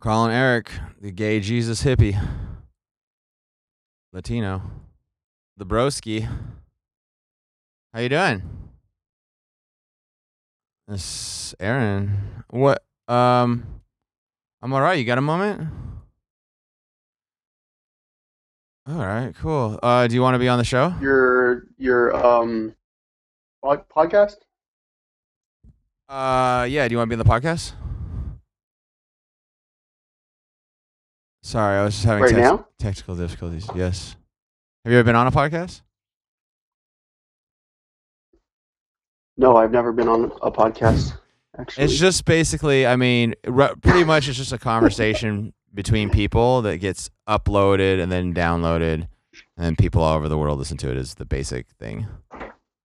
Calling Eric, the gay Jesus hippie. Latino. The broski. How you doing? This Aaron. What um I'm alright, you got a moment? Alright, cool. Uh do you want to be on the show? Your your um podcast? Uh yeah, do you want to be on the podcast? Sorry, I was just having Right tex- technical difficulties. Yes. Have you ever been on a podcast? No, I've never been on a podcast. Actually, It's just basically, I mean, r- pretty much it's just a conversation between people that gets uploaded and then downloaded, and then people all over the world listen to it. Is the basic thing.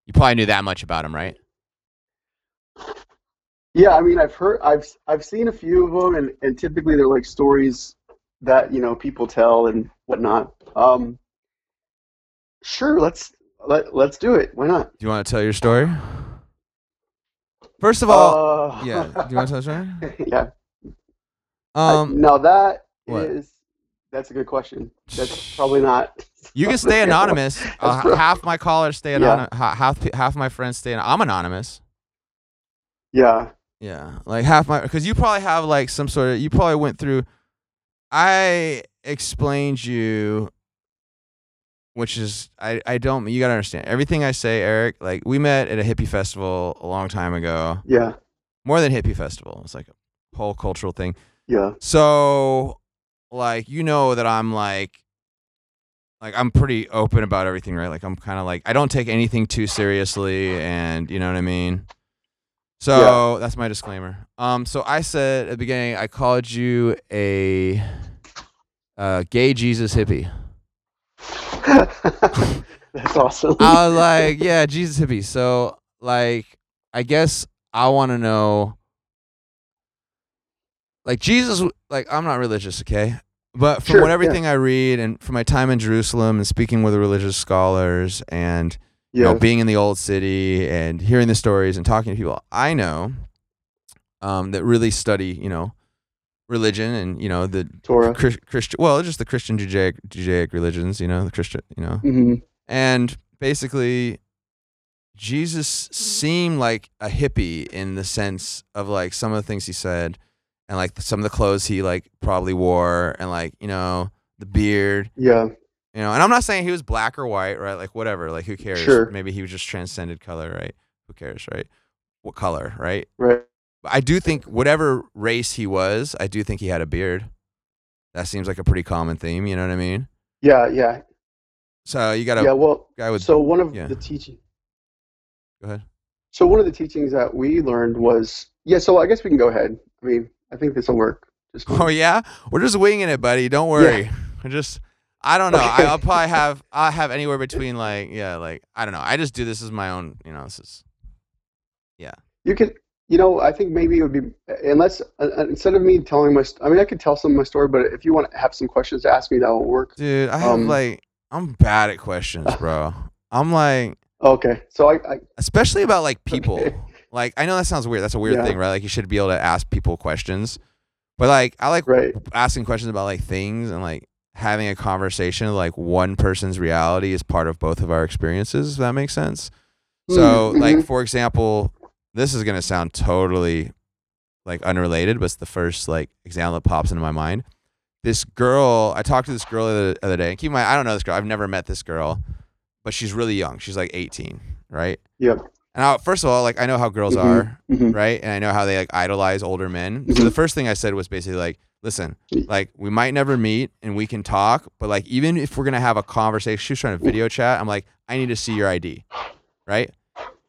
You probably knew that much about them, right? yeah. I mean, I've heard, I've I've seen a few of them, and and typically they're like stories that you know people tell and whatnot. Um, sure, let's let let's do it. Why not? Do you want to tell your story? First of all, Uh, yeah. Do you want to tell your story? yeah. Um, now that what? is that's a good question. That's probably not. you can stay anonymous. Uh, half my callers stay Yeah. anonymous. Half half my friends stay. I'm anonymous. Yeah. Yeah, like half my because you probably have like some sort of you probably went through. I explained you, which is I I don't you gotta understand everything I say, Eric. Like we met at a hippie festival a long time ago, Yeah. more than hippie festival. It's like a whole cultural thing. Yeah. So, like you know that I'm like, like I'm pretty open about everything, right? Like I'm kind of like I don't take anything too seriously, and you know what I mean. So that's my disclaimer. Um, so I said at the beginning, I called you a uh, gay Jesus hippie. That's awesome. I was like, yeah, Jesus hippie. So like, I guess I want to know, like Jesus. Like I'm not religious, okay, but from Sure, what yeah. everything I read and from my time in Jerusalem and speaking with religious scholars and you know, being in the old city and hearing the stories and talking to people. I know um, that really study, you know, religion and you know the Torah. Chris, Christian, well, just the Christian Judaic Judaic religions, you know, the Christian, you know, hmm and basically Jesus seemed like a hippie in the sense of like some of the things he said and like some of the clothes he like probably wore and like you know the beard. Yeah. You know, and I'm not saying he was black or white, right? Like whatever, like who cares? Sure. Maybe he was just transcended color, right? Who cares, right? What color, right? Right. But I do think whatever race he was, I do think he had a beard. That seems like a pretty common theme, you know what I mean? Yeah. Yeah. So you got a yeah. Well, guy with so one of yeah. the teaching. go ahead. So one of the teachings that we learned was yeah. So I guess we can go ahead. I mean, I think this will work. Just Oh yeah? We're just winging it, buddy. Don't worry. We're just I don't know. I, Okay. I'll probably have I'll have anywhere between like yeah, like I don't know. I just do this as my own, you know, this is yeah. you could. You know, I think maybe it would be unless uh, uh, instead of me telling my. st- I mean, I could tell some of my story, but if you want to have some questions to ask me, that will work. dude, I have Um, like I'm bad at questions, bro. I'm like Okay. So I. I especially about like people. Okay. Like I know that sounds weird. That's a weird Yeah. thing, right? Like you should be able to ask people questions. But like I like right. asking questions about like things and like having a conversation like one person's reality is part of both of our experiences, if that makes sense. So Mm, like mhm. for example, this is gonna sound totally like unrelated, but it's the first like example that pops into my mind. This girl, I talked to this girl the other, day, and keep in mind, I don't know this girl. I've never met this girl, but she's really young. She's like 18, right? Yep. And I, first of all, like I know how girls Mhm. are, Mhm. right? And I know how they like idolize older men. So Mhm. the first thing I said was basically like, listen, like we might never meet and we can talk, but like even if we're gonna have a conversation, she was trying to video chat. I'm like, I need to see your ID, right?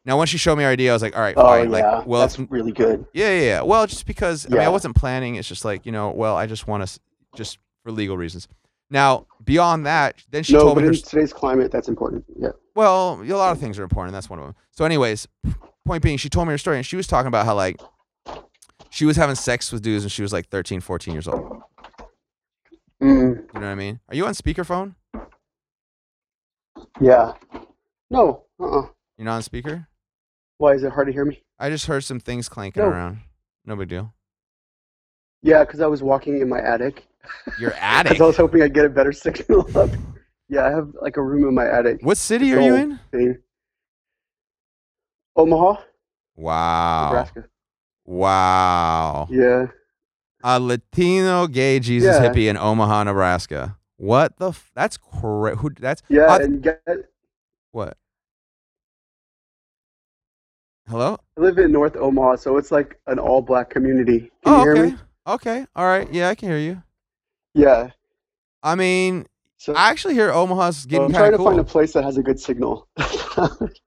Now once she showed me her ID, I was like, all right, Oh fine. yeah. Like, well, that's it's- really good. yeah, yeah, yeah. Well, just because I mean I wasn't planning. It's just like you know, well, I just want to just for legal reasons. Now beyond that, then she no, told but me her in today's climate, that's important. Yeah. well, a lot of things are important. That's one of them. So, anyways, point being, she told me her story, and she was talking about how like she was having sex with dudes when she was like 13, 14 years old. Mm, You know what I mean? Are you on speakerphone? yeah. No. Uh-uh. You're not on speaker? Why is it hard to hear me? I just heard some things clanking No. around. No big deal. Yeah, because I was walking in my attic. Your attic. I was hoping I'd get a better signal up. Yeah, I have like a room in my attic. What city It's are you in? thing. Omaha, Wow. Nebraska. Wow. Yeah. A Latino gay Jesus Yeah. hippie in Omaha, Nebraska. What the? F- that's cra- who? That's Yeah, and get, what? Hello. I live in North Omaha, so it's like an all black community. Can oh, you hear okay. me? Okay. All right. Yeah, I can hear you. Yeah. I mean, So I actually hear Omaha's so getting I'm trying to find a place that has a good signal.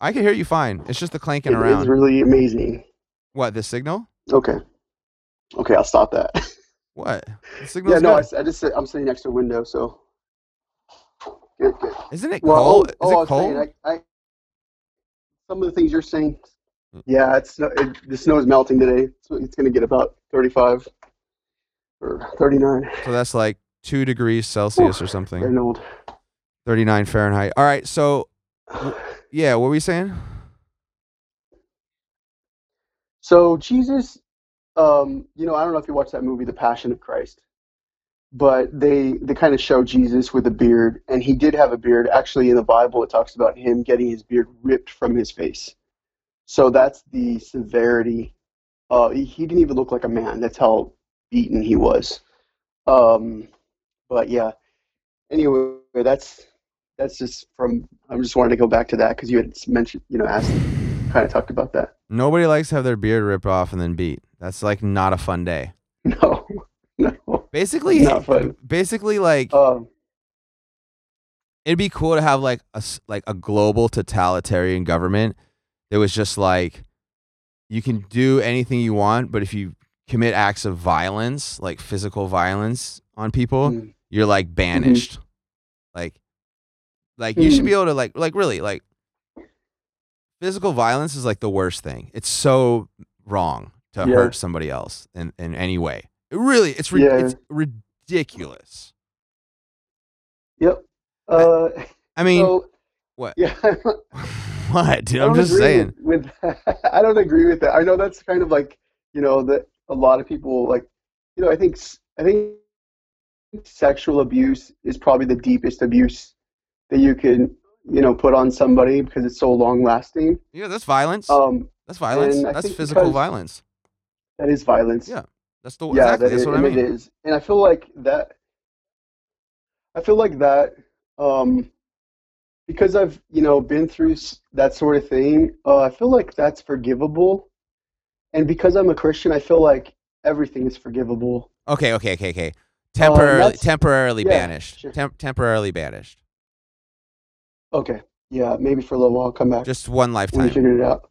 I can hear you fine. It's just the clanking is around. really amazing. What? The signal? Okay. Okay, I'll stop that. What? Yeah, no, I, I just I'm sitting next to a window, so. Good, good. Isn't it Well, cold? oh, Is oh, I it was cold? saying, I, I, some of the things you're saying, Mm. yeah, it's it, the snow is melting today. So it's going to get about 35 or 39. so that's like two degrees Celsius or something. Getting old. 39 Fahrenheit. All right. So, yeah, what were we saying? So Jesus, um, you know, I don't know if you watched that movie, The Passion of Christ, but they they kind of show Jesus with a beard, and he did have a beard. Actually, in the Bible, it talks about him getting his beard ripped from his face. So that's the severity. Uh, he, didn't even look like a man. That's how beaten he was. Um, but yeah. Anyway, that's that's just from. I just wanted to go back to that because you had mentioned, you know, asked, kind of talked about that. Nobody likes to have their beard ripped off and then beat. That's like not a fun day. No, no. Basically, Not fun. basically like Um, it'd be cool to have like a like a global totalitarian government that was just like you can do anything you want, but if you commit acts of violence, like physical violence on people, mm, you're like banished. Like like you should be able to like like really like physical violence is like the worst thing. It's so wrong to Yeah. hurt somebody else in, in any way. It really it's Yeah. it's ridiculous. yep. Uh, I mean, so, what? yeah, what? Dude, I I'm just saying. With, I don't agree with that. I know that's kind of like you know that a lot of people like you know I think I think sexual abuse is probably the deepest abuse that you can you know put on somebody because it's so long lasting. Yeah, that's violence. Um, that's violence. That's physical violence. that is violence. Yeah, That's the yeah, exactly. that That's is, what I mean. it is, and I feel like that. I feel like that, um, because I've you know been through that sort of thing. Uh, I feel like that's forgivable, and because I'm a Christian, I feel like everything is forgivable. Okay, okay, okay, okay. Temporarily, Um, temporarily yeah, banished. sure. Temp- temporarily banished. Okay, yeah, maybe for a little while, I'll come back Just one when we lifetime. figure it out.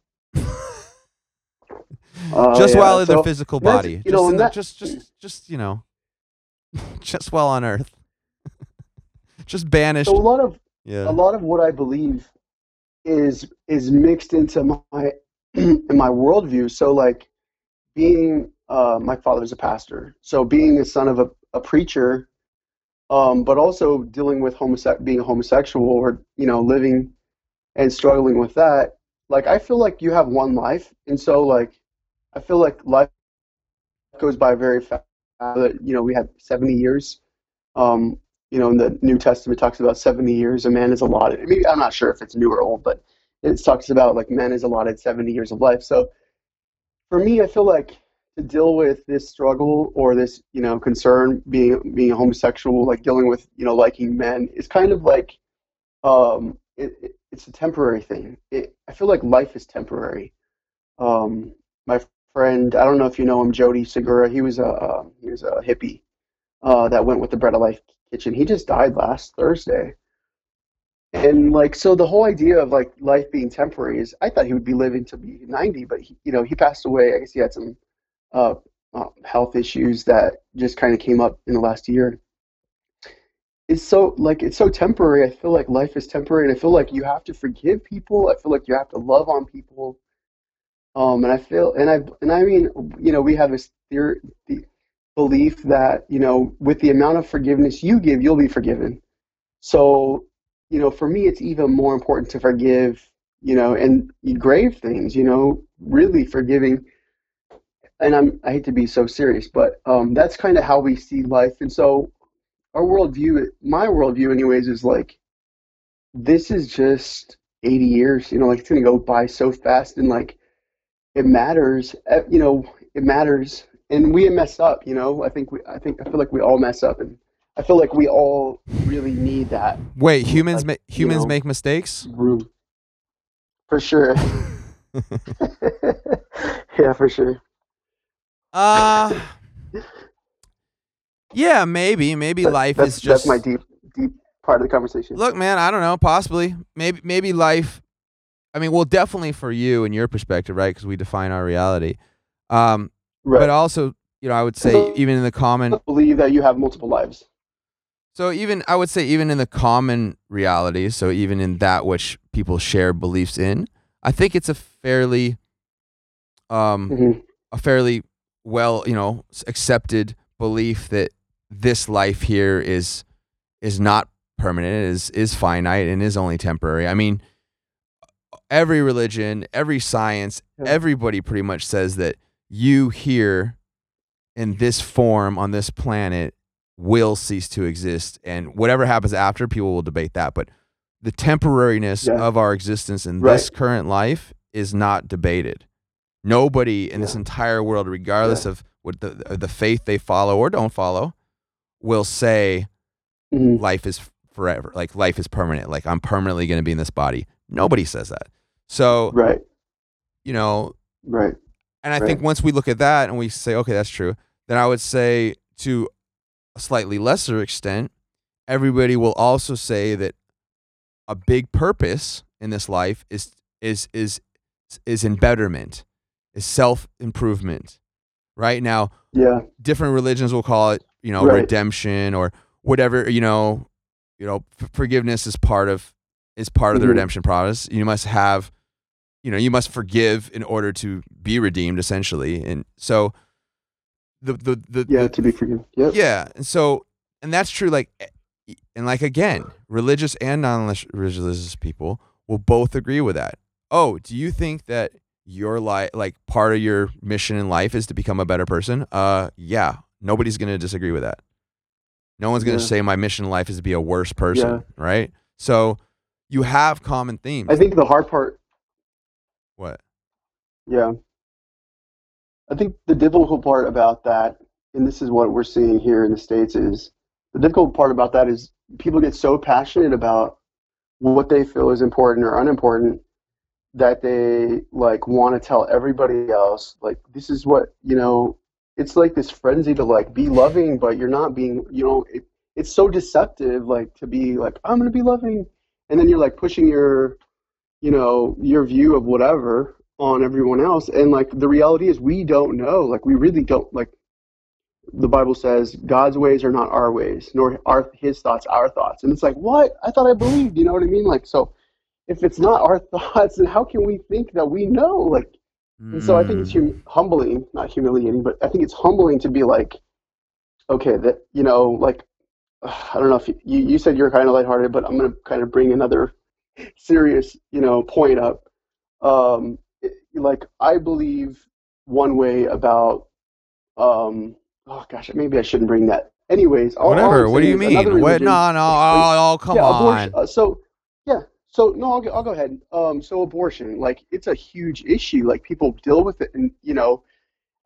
Uh, just yeah, while in their physical body. you just know, the, just, just, just you know, just while on Earth. just banished. so a lot of yeah. a lot of what I believe is is mixed into my in my worldview. So like being uh, my father's a pastor, so being the son of a, a preacher, um, but also dealing with homose- being homosexual or you know living and struggling with that. Like I feel like you have one life, and so like I feel like life goes by very fast. You know, we have seventy years. Um, you know, in the New Testament talks about 70 years a man is allotted. I mean, I'm not sure if it's new or old, but it talks about like man is allotted 70 years of life. So for me, I feel like to deal with this struggle or this, you know, concern being being homosexual, like dealing with, you know, liking men is kind of like um it, it, it's a temporary thing. It, I feel like life is temporary. Um, my friend, I don't know if you know him, Jody Segura. He was a uh, he was a hippie uh, that went with the Bread of Life Kitchen. He just died last Thursday. And like, so the whole idea of like life being temporary is, I thought he would be living to be 90, but he, you know, he passed away. I guess he had some uh, health issues that just kind of came up in the last year. It's so like it's so temporary. I feel like life is temporary, and I feel like you have to forgive people. I feel like you have to love on people. Um, and I feel, and I, and I mean, you know, we have this theory, the belief that you know, with the amount of forgiveness you give, you'll be forgiven. So, you know, for me, it's even more important to forgive, you know, and grave things, you know, really forgiving. And I'm I hate to be so serious, but um, that's kind of how we see life. And so our worldview, my worldview, anyways, is like this is just 80 years. You know, like it's gonna go by so fast, and like it matters. eh, You know, it matters, and we mess up. You know, I think we, I think I feel like we all mess up, and I feel like we all really need that Wait, humans ma- Like, you humans know- make mistakes? room for sure. yeah, for sure. Uh Yeah, maybe. Maybe That- life is just that's my deep deep part of the conversation. Look, man, I don't know, possibly. Maybe maybe life I mean, well, definitely for you and your perspective, right? Because we define our reality. Um, right. but also, you know, I would say So- even in the common believe that you have multiple lives. So even I would say even in the common reality, so even in that which people share beliefs in, I think it's a fairly um Mhm. a fairly well, you know, accepted belief that this life here is is not permanent, is is finite and is only temporary. I mean, every religion, every science, everybody pretty much says that you here in this form on this planet will cease to exist and whatever happens after people will debate that but the temporariness Yeah. of our existence in Right. this current life is not debated nobody in this entire world regardless of what the the faith they follow or don't follow will say Mhm. life is forever like life is permanent like i'm permanently going to be in this body nobody says that so Right. you know Right. and I think once we look at that and we say, okay, that's true, then I would say to a slightly lesser extent, everybody will also say that a big purpose in this life is is is is in betterment, is self improvement. Right now, Yeah. different religions will call it, you know, Right. redemption or whatever. You know, you know, f- forgiveness is part of is part of the Mhm. redemption process. You must have, you know, you must forgive in order to be redeemed, essentially. And so, the the the, Yeah. the To be forgiven. Yep. yeah, and so and that's true. Like, e- and like again, religious and non-religious people will both agree with that. Oh, do you think that your life, like part of your mission in life, is to become a better person? Uh, yeah. Nobody's gonna disagree with that. No one's gonna Yeah. say my mission in life is to be a worse person, right? So you have common themes. I think the hard part. what? Yeah. I think the difficult part about that, and this is what we're seeing here in the States, is the difficult part about that is people get so passionate about what they feel is important or unimportant that they like want to tell everybody else like this is what you know it's like this frenzy to like be loving but you're not being you know it, it's so deceptive like to be like i'm gonna be loving and then you're like pushing your you know your view of whatever on everyone else and like the reality is we don't know like we really don't like the bible says god's ways are not our ways nor are his thoughts our thoughts and it's like what? I thought i believed you know what i mean? Like so if it's not our thoughts then how can we think that we know like and so i think it's Mm. hum- humbling not humiliating but i think it's humbling to be like okay that you know like i don't know if you, you said you're kind of lighthearted but i'm going to kind of bring another serious you know point up um it- like i believe one way about um oh gosh maybe i shouldn't bring that anyways Whatever. What do you saying is another mean? What? No, no. Oh, oh, come yeah, on. abortion, uh, so yeah, so no, I'll, go- I'll go ahead. Um, so abortion, like it's a huge issue. Like people deal with it, and you know,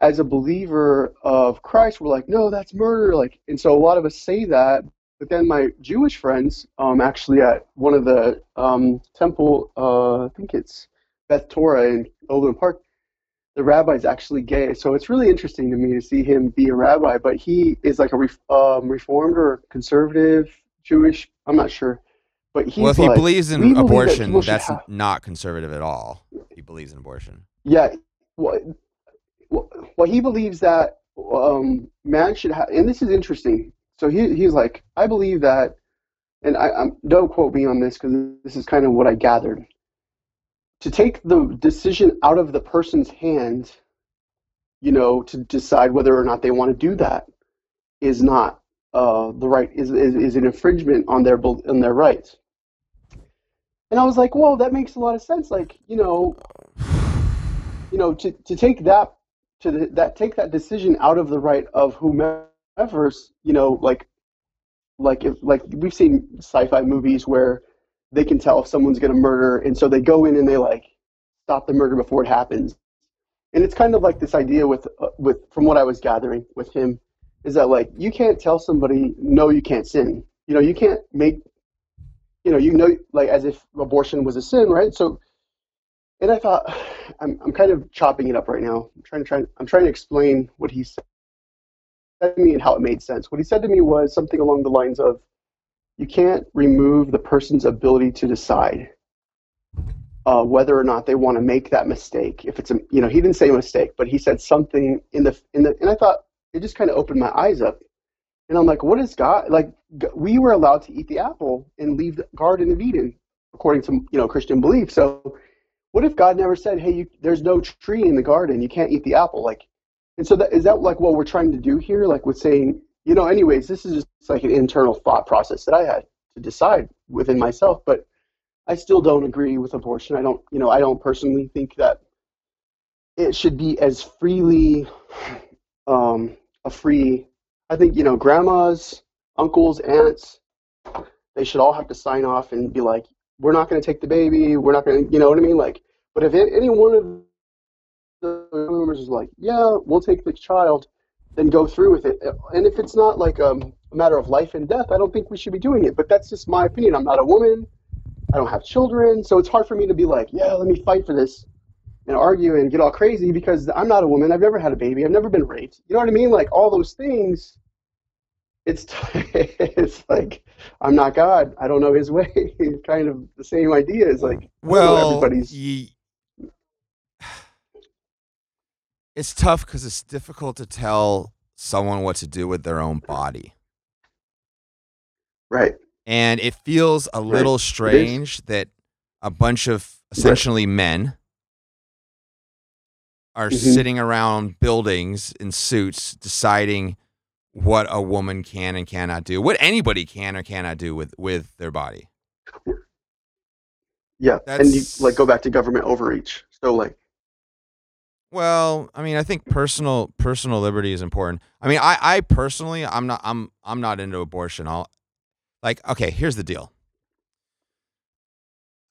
as a believer of Christ, we're like, no, that's murder. Like, and so a lot of us say that, but then my Jewish friends, um, actually at one of the um temple, uh, I think it's Beth Torah in Overland Park, the rabbi's actually gay. So it's really interesting to me to see him be a rabbi, but he is like a um, reformed or conservative Jewish. I'm not sure, but he's well, if he like, believes "We in believe that abortion, people that's have-" not conservative at all. He believes in abortion. yeah. Well, well, well, he believes that um, man should have, and this is interesting. So he he's like, I believe that, and I I'm, don't quote me on this because this is kind of what I gathered. To take the decision out of the person's hand, you know, to decide whether or not they want to do that, is not uh, the right is, is is an infringement on their on their rights. And I was like, well, that makes a lot of sense. Like, you know, you know, to, to take that to the, that take that decision out of the right of whomever's you know like like if like we've seen sci-fi movies where they can tell if someone's to murder and so they go in and they like stop the murder before it happens and it's kind of like this idea with uh, with from what i was gathering with him is that like you can't tell somebody no you can't sin you know you can't make you know you know like as if abortion was a sin right? So and i thought i'm, I'm kind of chopping it up right now. I'm trying to try i'm trying to explain what he said to me and how it made sense. What he said to me was something along the lines of you can't remove the person's ability to decide uh, whether or not they want to make that mistake. If it's a, you know, he didn't say mistake, but he said something in the in the, and I thought it just kind of opened my eyes up, and I'm like, what is God like? We were allowed to eat the apple and leave the Garden of Eden, according to you know Christian belief. So, what if God never said, hey, you, there's no tree in the garden, you can't eat the apple, like, and so that is that like what we're trying to do here, like with saying, you know, anyways, this is just like an internal thought process that I had to decide within myself, but I still don't agree with abortion. I don't, you know, I don't personally think that it should be as freely um, a free. I think you know, grandmas, uncles, aunts, they should all have to sign off and be like, "We're not going to take the baby. We're not going to," you know what I mean? Like, but if any one of the members is like, "Yeah, we'll take the child," then go through with it. And if it's not like um, a matter of life and death, I don't think we should be doing it. But that's just my opinion. I'm not a woman. I don't have children, so it's hard for me to be like, yeah, let me fight for this and argue and get all crazy because I'm not a woman. I've never had a baby. I've never been raped. You know what I mean? Like all those things. It's it's like I'm not God. I don't know His way. Kind of the same idea. It's like well, everybody's. Ye- it's tough because it's difficult to tell someone what to do with their own body. Right. And it feels a little strange that a bunch of essentially men are Mhm. sitting around buildings in suits deciding what a woman can and cannot do, what anybody can or cannot do with, with their body. Yeah, and you like go back to government overreach. So like, Well, I mean, I think personal personal liberty is important. I mean, I, I personally, I'm not, I'm, I'm not into abortion. I'll, like, okay, here's the deal.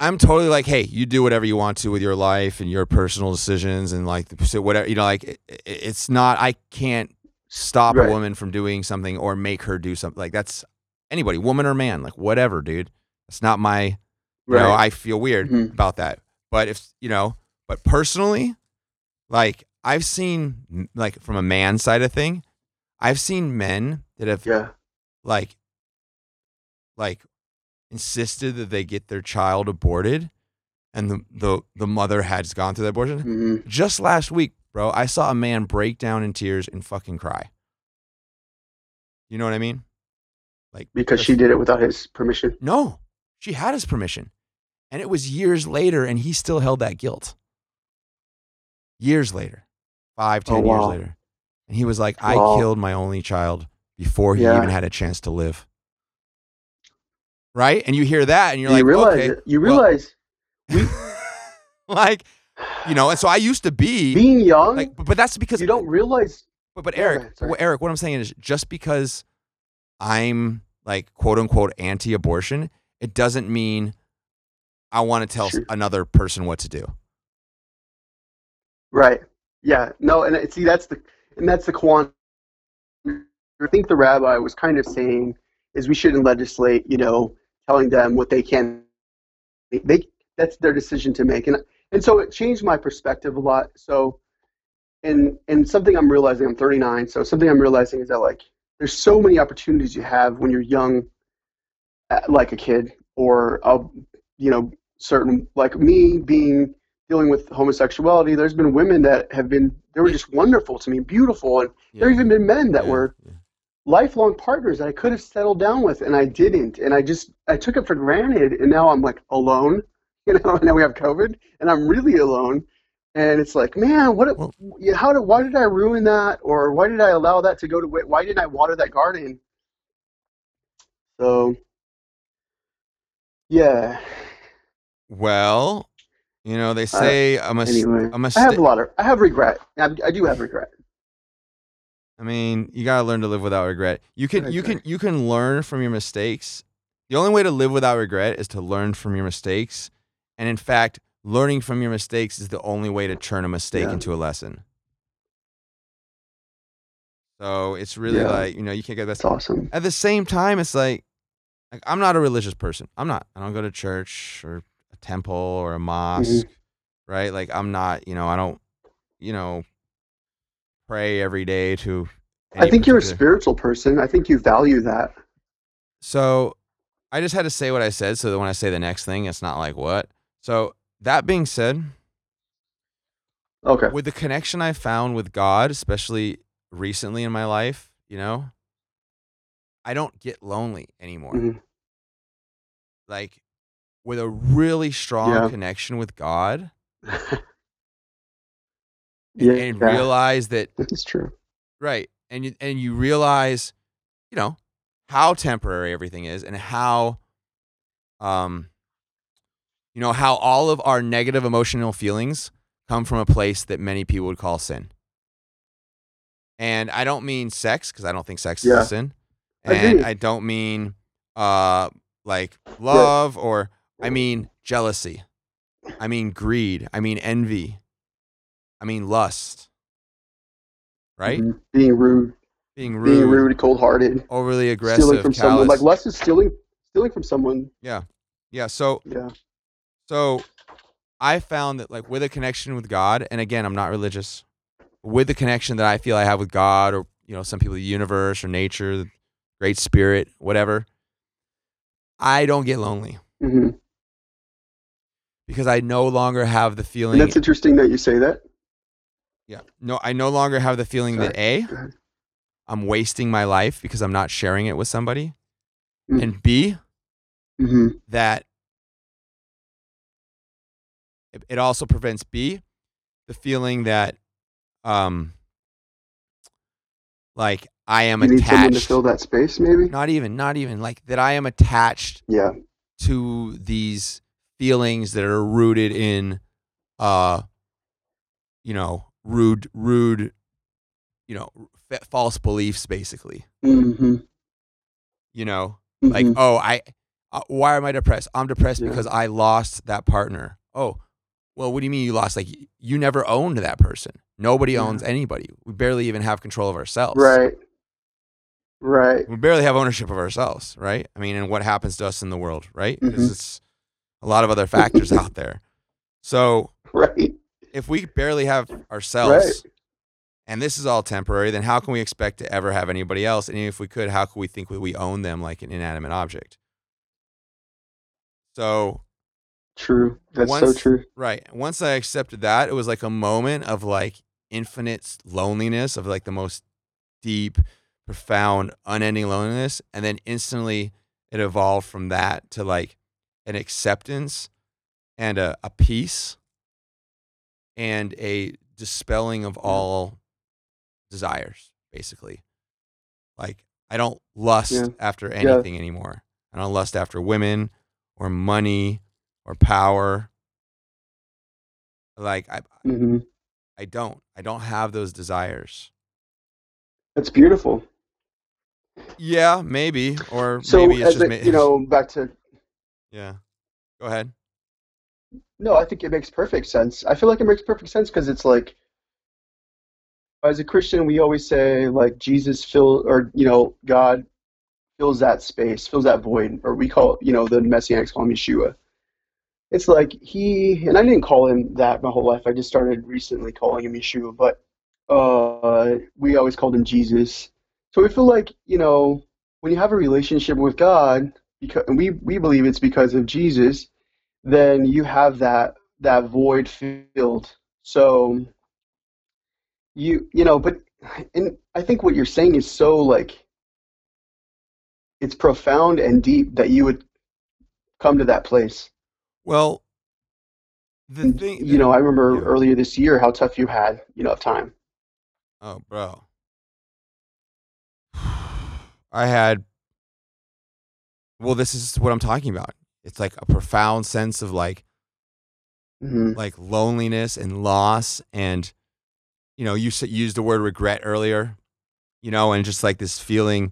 I'm totally like, hey, you do whatever you want to with your life and your personal decisions and like, so whatever, you know, like, it, it- it's not, I can't stop Right. a woman from doing something or make her do something. Like, that's anybody, woman or man, like, whatever, dude. It's not my, you know, right? I feel weird Mhm. about that. But if you know, but personally, like I've seen, like from a man side of thing, I've seen men that have yeah, like, like insisted that they get their child aborted, and the the the mother has gone through the abortion. hmm Just last week, bro, I saw a man break down in tears and fucking cry. You know what I mean? Like because she did it without his permission. no, she had his permission. And it was years later, and he still held that guilt. Years later, five, Oh, ten years later. And he was like, I Wow. killed my only child before he Yeah. even had a chance to live. Right? And you hear that, and you're you like, realize okay. it. You well- realize like, you know, and so I used to be being young. like, but, but that's because you don't realize. but, but Eric, sorry. well, Eric, what I'm saying is just because I'm like quote unquote anti-abortion, it doesn't mean I want to tell Sure. another person what to do. Right. Yeah. No. And see, that's the and that's the quant. I think the rabbi was kind of saying is we shouldn't legislate. You know, telling them what they can. They that's their decision to make, and and so it changed my perspective a lot. So, and and something I'm realizing, I'm 39, so something I'm realizing is that like there's so many opportunities you have when you're young, uh, like a kid, or a, you know, certain like me being dealing with homosexuality. There's been women that have been they were just wonderful to me, beautiful, and there have even been men that Yeah, were yeah. Lifelong partners that I could have settled down with, and I didn't, and I just I took it for granted, and now I'm like alone, you know. And now we have COVID, and I'm really alone, and it's like, man, what? Well- how did? Why did I ruin that, or why did I allow that to go to? Why didn't I water that garden? So, yeah, Well, You know, they uh, say a, mis- Anyway, a I have a lot of I have regret. I, I do have regret. I mean, you gotta learn to live without regret. You can, you can, you can learn from your mistakes. The only way to live without regret is to learn from your mistakes, and in fact, learning from your mistakes is the only way to turn a mistake Yeah. into a lesson. So it's really Yeah. like you know you can't get that. That's awesome. At the same time, it's like, like I'm not a religious person. I'm not. I don't go to church or a temple or a mm-hmm. mosque, right? Like I'm not. You know, I don't. You know, pray every day to. I think you're a spiritual person. I think you value that. So I just had to say what I said so that when I say the next thing, it's not like what. So that being said, Okay. with the connection I found with God, especially recently in my life, you know, I don't get lonely anymore. Mhm. Like with a really strong Yeah. connection with God yeah, and yeah, realize that that's true. right and you, and you realize you know how temporary everything is and how um you know how all of our negative emotional feelings come from a place that many people would call sin. And i don't mean sex because i don't think sex is a sin and agree. i don't mean uh like love or i mean jealousy. I mean greed. I mean envy i mean lust right Mhm. Being rude, being being rude, rude, cold-hearted, overly aggressive. stealing from someone. Like lust is stealing, stealing from someone. yeah, yeah. So, Yeah. so I found that like with a connection with God, and again, I'm not religious. With the connection that I feel I have with God, or you know, some people, the universe or nature, the great spirit, whatever. I don't get lonely hmm because I no longer have the feeling. And feeling. that's interesting that you say that. Yeah, no, I no longer have the feeling that a. I'm wasting my life because I'm not sharing it with somebody, Mm. and b hmm that it, also prevents B, the feeling that um like I am You someone to fill that space, maybe. Not even, not even like that I am attached Yeah. to these feelings that are rooted in uh you know, rude rude you know, f- false beliefs basically. hmm You know, like oh i uh, why am i depressed i'm depressed Yeah. because i lost that partner oh well what do you mean you lost like you never owned that person nobody Yeah. owns anybody we barely even have control of ourselves right. Right. we barely have ownership of ourselves right i mean and what happens to us in the world right because Mhm. it's a lot of other factors out there so Right. If we barely have ourselves and this is all temporary then how can we expect to ever have anybody else and if we could how could we think we own them like an inanimate object so True. That's so true. Right. Once I accepted that, it was like a moment of like infinite loneliness, of like the most deep, profound, unending loneliness. And then instantly it evolved from that to like an acceptance and a, a peace and a dispelling of all desires, basically. Like I don't lust Yeah. after anything anymore. I don't lust after women or money or power. Like I, hmm I don't. I don't have those desires. That's beautiful. Yeah, maybe, or So, maybe it's just a, you know, back to Yeah. Go ahead. No, I think it makes perfect sense. I feel like it makes perfect sense because it's like, as a Christian, we always say like Jesus fill or you know God fills that space, fills that void, or we call you know the Messianics call him Yeshua. It's like he and I didn't call him that my whole life. I just started recently calling him Yeshua, but uh, we always called him Jesus. So we feel like you know when you have a relationship with God, because and we we believe it's because of Jesus, then you have that that void filled. So you you know, but and I think what you're saying is so like it's profound and deep that you would come to that place. Well, the thing, you know, I remember yeah. earlier this year how tough you had, you know, of time. Oh, bro. I had. Well, this is what I'm talking about. It's like a profound sense of like hmm like loneliness and loss and you know you used the word regret earlier you know and just like this feeling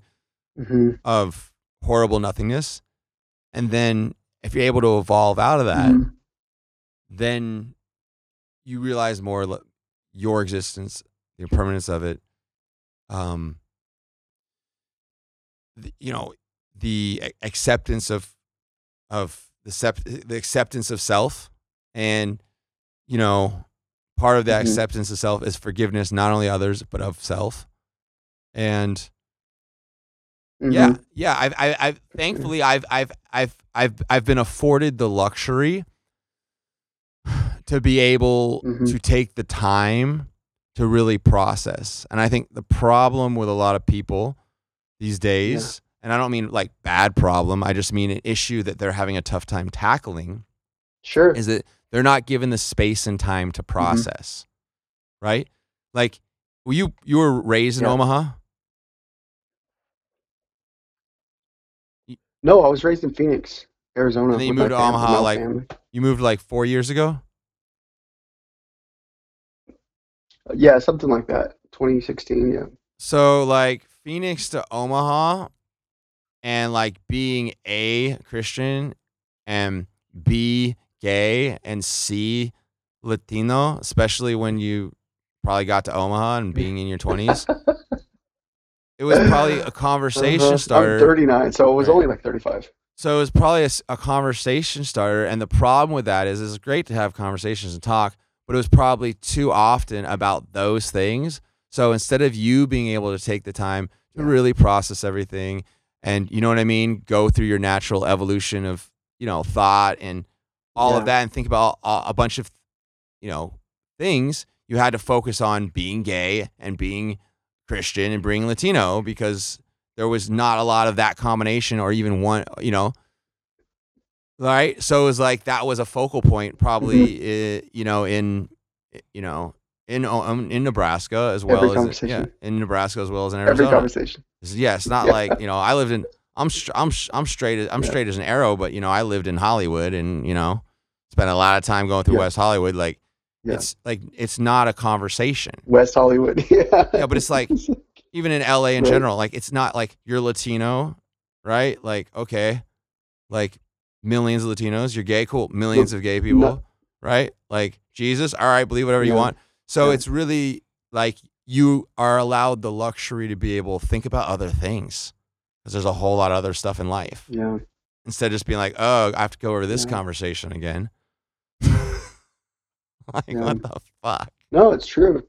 hmm of horrible nothingness. And then if you're able to evolve out of that Mhm. then you realize more your existence the impermanence of it um you know the acceptance of of the sep- the acceptance of self and you know part of that Mhm. acceptance of self is forgiveness not only others but of self and yeah Mhm. yeah i've I, i've thankfully i've i've i've i've i've been afforded the luxury to be able Mhm. to take the time to really process and i think the problem with a lot of people these days and i don't mean like bad problem i just mean an issue that they're having a tough time tackling Sure. is that they're not given the space and time to mm-hmm. process right like well, you you were raised in Yeah. omaha No, I was raised in Phoenix, Arizona. And then you moved to Omaha, like- family. you moved like four years ago uh, Yeah, something like that. 2016. Yeah. So like Phoenix to Omaha and like being A Christian and B gay and C Latino, especially when you probably got to Omaha and being in your 20s. It was probably a conversation Uh-huh. starter. I'm 39, so it was Right. only like 35. So it was probably a conversation starter. And the problem with that is it's great to have conversations and talk, but it was probably too often about those things. So instead of you being able to take the time to really process everything and, you know what I mean, go through your natural evolution of, you know, thought and all Yeah. of that and think about a, a bunch of, you know, things, you had to focus on being gay and being Christian and being Latino because there was not a lot of that combination or even one, you know. Right? So it was like that was a focal point probably Mm-hmm. i- you know in you know in um, in Nebraska as well Every as yeah, in Nebraska as well as in Every Arizona. conversation. It's- Yeah, it's not Yeah. like, you know, I lived in I'm I'm sh- I'm straight as I'm Yeah. straight as an arrow, but you know, I lived in Hollywood and, you know, spent a lot of time going through Yeah. West Hollywood like it's like it's not a conversation. West Hollywood. yeah. Yeah, but it's like even in LA in Right. general, like it's not like you're Latino, right? Like okay, like millions of Latinos, you're gay, cool, millions of gay people, no. right? Like Jesus, all right, believe whatever you want. So Yeah. it's really like you are allowed the luxury to be able to think about other things because there's a whole lot of other stuff in life yeah. instead of just being like, oh, I have to go over this Yeah. conversation again. like Yeah. what the fuck? No, it's true.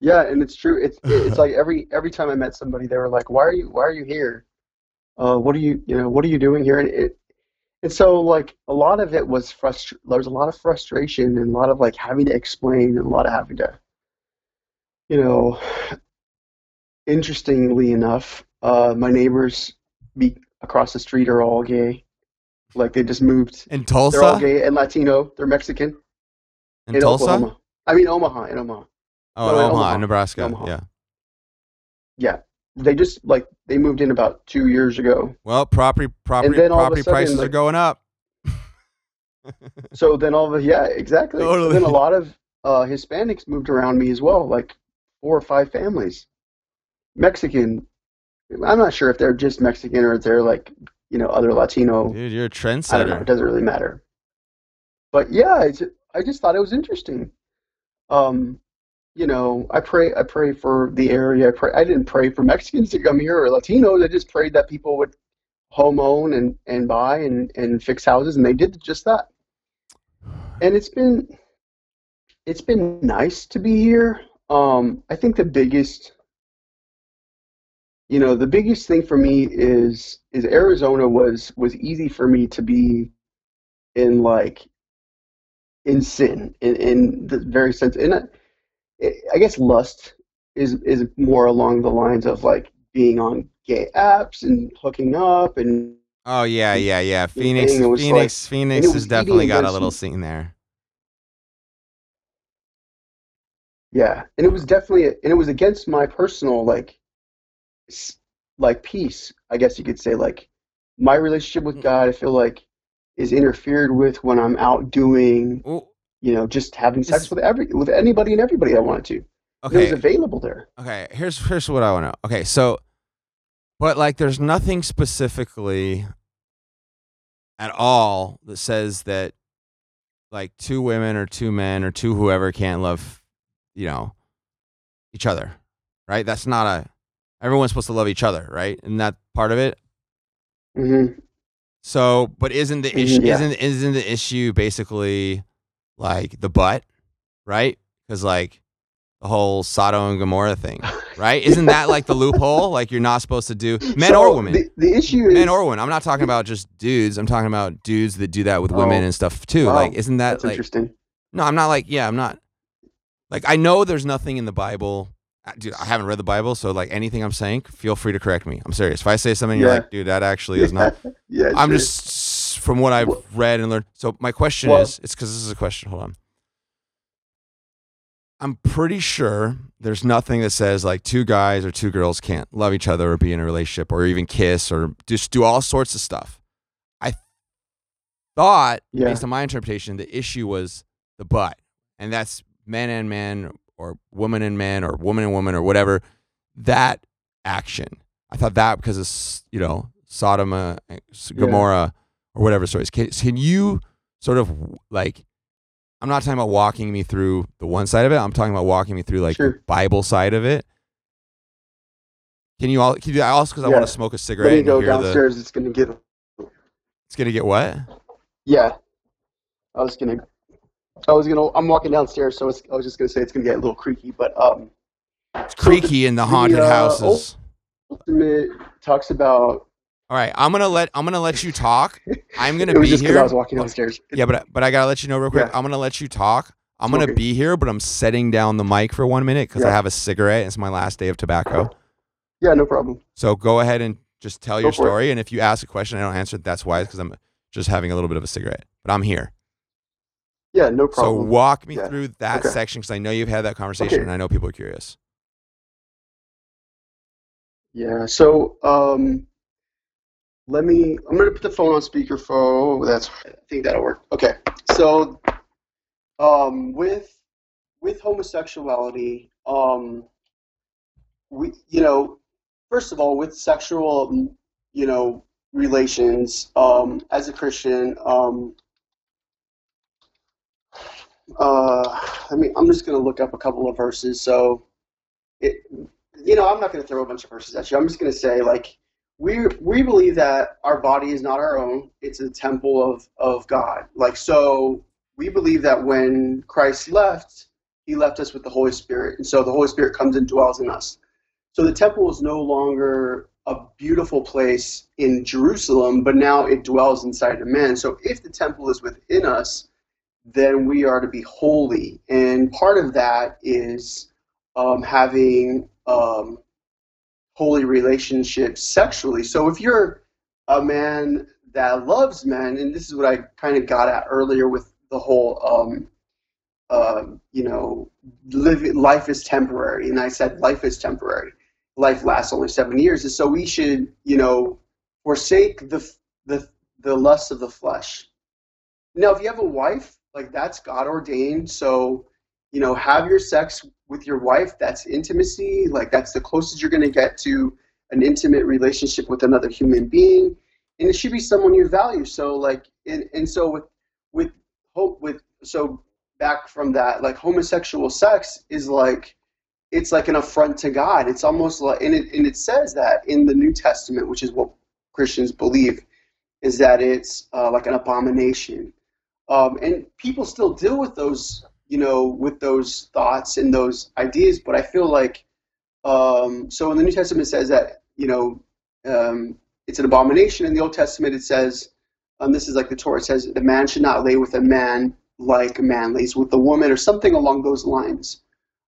Yeah, and it's true. It's it's like every every time I met somebody, they were like, "Why are you Why are you here? Uh, what are you you know What are you doing here?" And it and so like a lot of it was frustr. There was a lot of frustration and a lot of like having to explain and a lot of having to, you know. Interestingly enough, uh, my neighbors be across the street are all gay. Like they just moved. In Tulsa. They're all gay and Latino. They're Mexican In, in Tulsa? Oklahoma. I mean Omaha, in Omaha. Oh, No, Omaha, Omaha. Nebraska. Omaha. Yeah. Yeah, they just like they moved in about two years ago. Well, property property then all of a property sudden, prices are going up. So then all of yeah, exactly. So then a lot of uh, Hispanics moved around me as well, like four or five families. Mexican. I'm not sure if they're just Mexican or if they're like you know other Latino. Dude, you're a I don't know. trendsetter. It doesn't really matter. But yeah, I just thought it was interesting. Um, you know, I pray I pray for the area. I pray I didn't pray for Mexicans to come here or Latinos. I just prayed that people would home own and, and buy and, and fix houses and they did just that. And it's been it's been nice to be here. Um, I think the biggest you know, the biggest thing for me is is Arizona was was easy for me to be in like in sin in, in the very sense and I, I guess lust is is more along the lines of like being on gay apps and hooking up and Oh yeah, yeah, yeah. Phoenix it was Phoenix Phoenix has definitely got a little scene there. yeah and it was definitely and it was against my personal like like peace I guess you could say like my relationship with mm. God I feel like is interfered with when I'm out doing Well, you know, just having sex with every with anybody and everybody I wanted to. Okay. It was available there. Okay. Here's here's what I want to know. Okay. So, but like, there's nothing specifically at all that says that like two women or two men or two whoever can't love, you know, each other, right? That's not a. Everyone's supposed to love each other, right? Isn't that part of it? Mm-hmm. So, but isn't the issue yeah. isn't isn't the issue basically like the butt, right? Because like the whole Sodom and Gomorrah thing, right? Isn't that like the loophole? Like you're not supposed to do men So, or women, The, the issue is men or women. I'm not talking about just dudes. I'm talking about dudes that do that with women Oh, and stuff too. wow. Like, isn't that that's like? interesting. No, I'm not like yeah, I'm not. Like I know there's nothing in the Bible. uh, Dude, I haven't read the Bible, so like anything I'm saying, feel free to correct me. I'm serious. If I say something, you're like, dude, that actually is not. yeah, I'm sure. just from what I've read and learned. So my question Well- is, it's because this is a question. Hold on. I'm pretty sure there's nothing that says like two guys or two girls can't love each other or be in a relationship or even kiss or just do all sorts of stuff. I thought, Yeah. based on my interpretation, the issue was the butt, and that's man and man or woman and man or woman and woman or whatever. That action. I thought that because it's you know Sodom, uh, Gomorrah, or whatever stories. Can, can you sort of like? I'm not talking about walking me through the one side of it. I'm talking about walking me through like the Bible side of it. Can you all? Can you do also because I want to smoke a cigarette Let me go hear the. downstairs. It's gonna get. It's gonna get what? Yeah, I was gonna. I was gonna. I'm walking downstairs, so it's, I was just gonna say it's gonna get a little creaky, but um, It's creaky in the the, haunted uh, houses. ultimate talks about. All right, I'm gonna let I'm gonna let you talk. I'm gonna it was be just here. I was walking downstairs. Yeah, but but I gotta let you know real quick. Yeah. I'm gonna let you talk. I'm gonna be here, but I'm setting down the mic for one minute because I have a cigarette. It's my last day of tobacco. Yeah, no problem. So go ahead and just tell your Go it. story. And if you ask a question, I don't answer it. That's why, because I'm just having a little bit of a cigarette. But I'm here. Yeah, no problem. So walk me Yeah. through that Okay. section because I know you've had that conversation Okay. and I know people are curious. Yeah, so um, let me. I'm gonna put the phone on speakerphone. That's. I think that'll work. Okay. So, um, with with homosexuality, um, we, you know, first of all, with sexual, you know, relations, um, as a Christian, um, uh, I mean, I'm just gonna look up a couple of verses. So, it, you know, I'm not going to throw a bunch of verses at you. I'm just going to say, like, we we believe that our body is not our own; it's a temple of of God. Like, so we believe that when Christ left, He left us with the Holy Spirit, and so the Holy Spirit comes and dwells in us. So the temple is no longer a beautiful place in Jerusalem, but now it dwells inside of man. So if the temple is within us, then we are to be holy, and part of that is um, having um, holy relationships sexually. So if you're a man that loves men, and this is what I kind of got at earlier with the whole, um, uh, you know, live, life is temporary, and I said life is temporary. Life lasts only seven years, and so we should, you know, forsake the the the lusts of the flesh. Now, if you have a wife, like that's God ordained, so you know, have your sex with your wife. That's intimacy. Like that's the closest you're going to get to an intimate relationship with another human being, and it should be someone you value. So like, and, and so with with hope with so back from that, like homosexual sex is like it's like an affront to God. It's almost like, and it and it says that in the New Testament, which is what Christians believe, is that it's uh, like an abomination. Um, and people still deal with those you know, with those thoughts and those ideas. But I feel like, um, so in the New Testament it says that, you know, um, it's an abomination. In the Old Testament it says, um, this is like the Torah, it says, the man should not lay with a man like a man lays with a woman or something along those lines.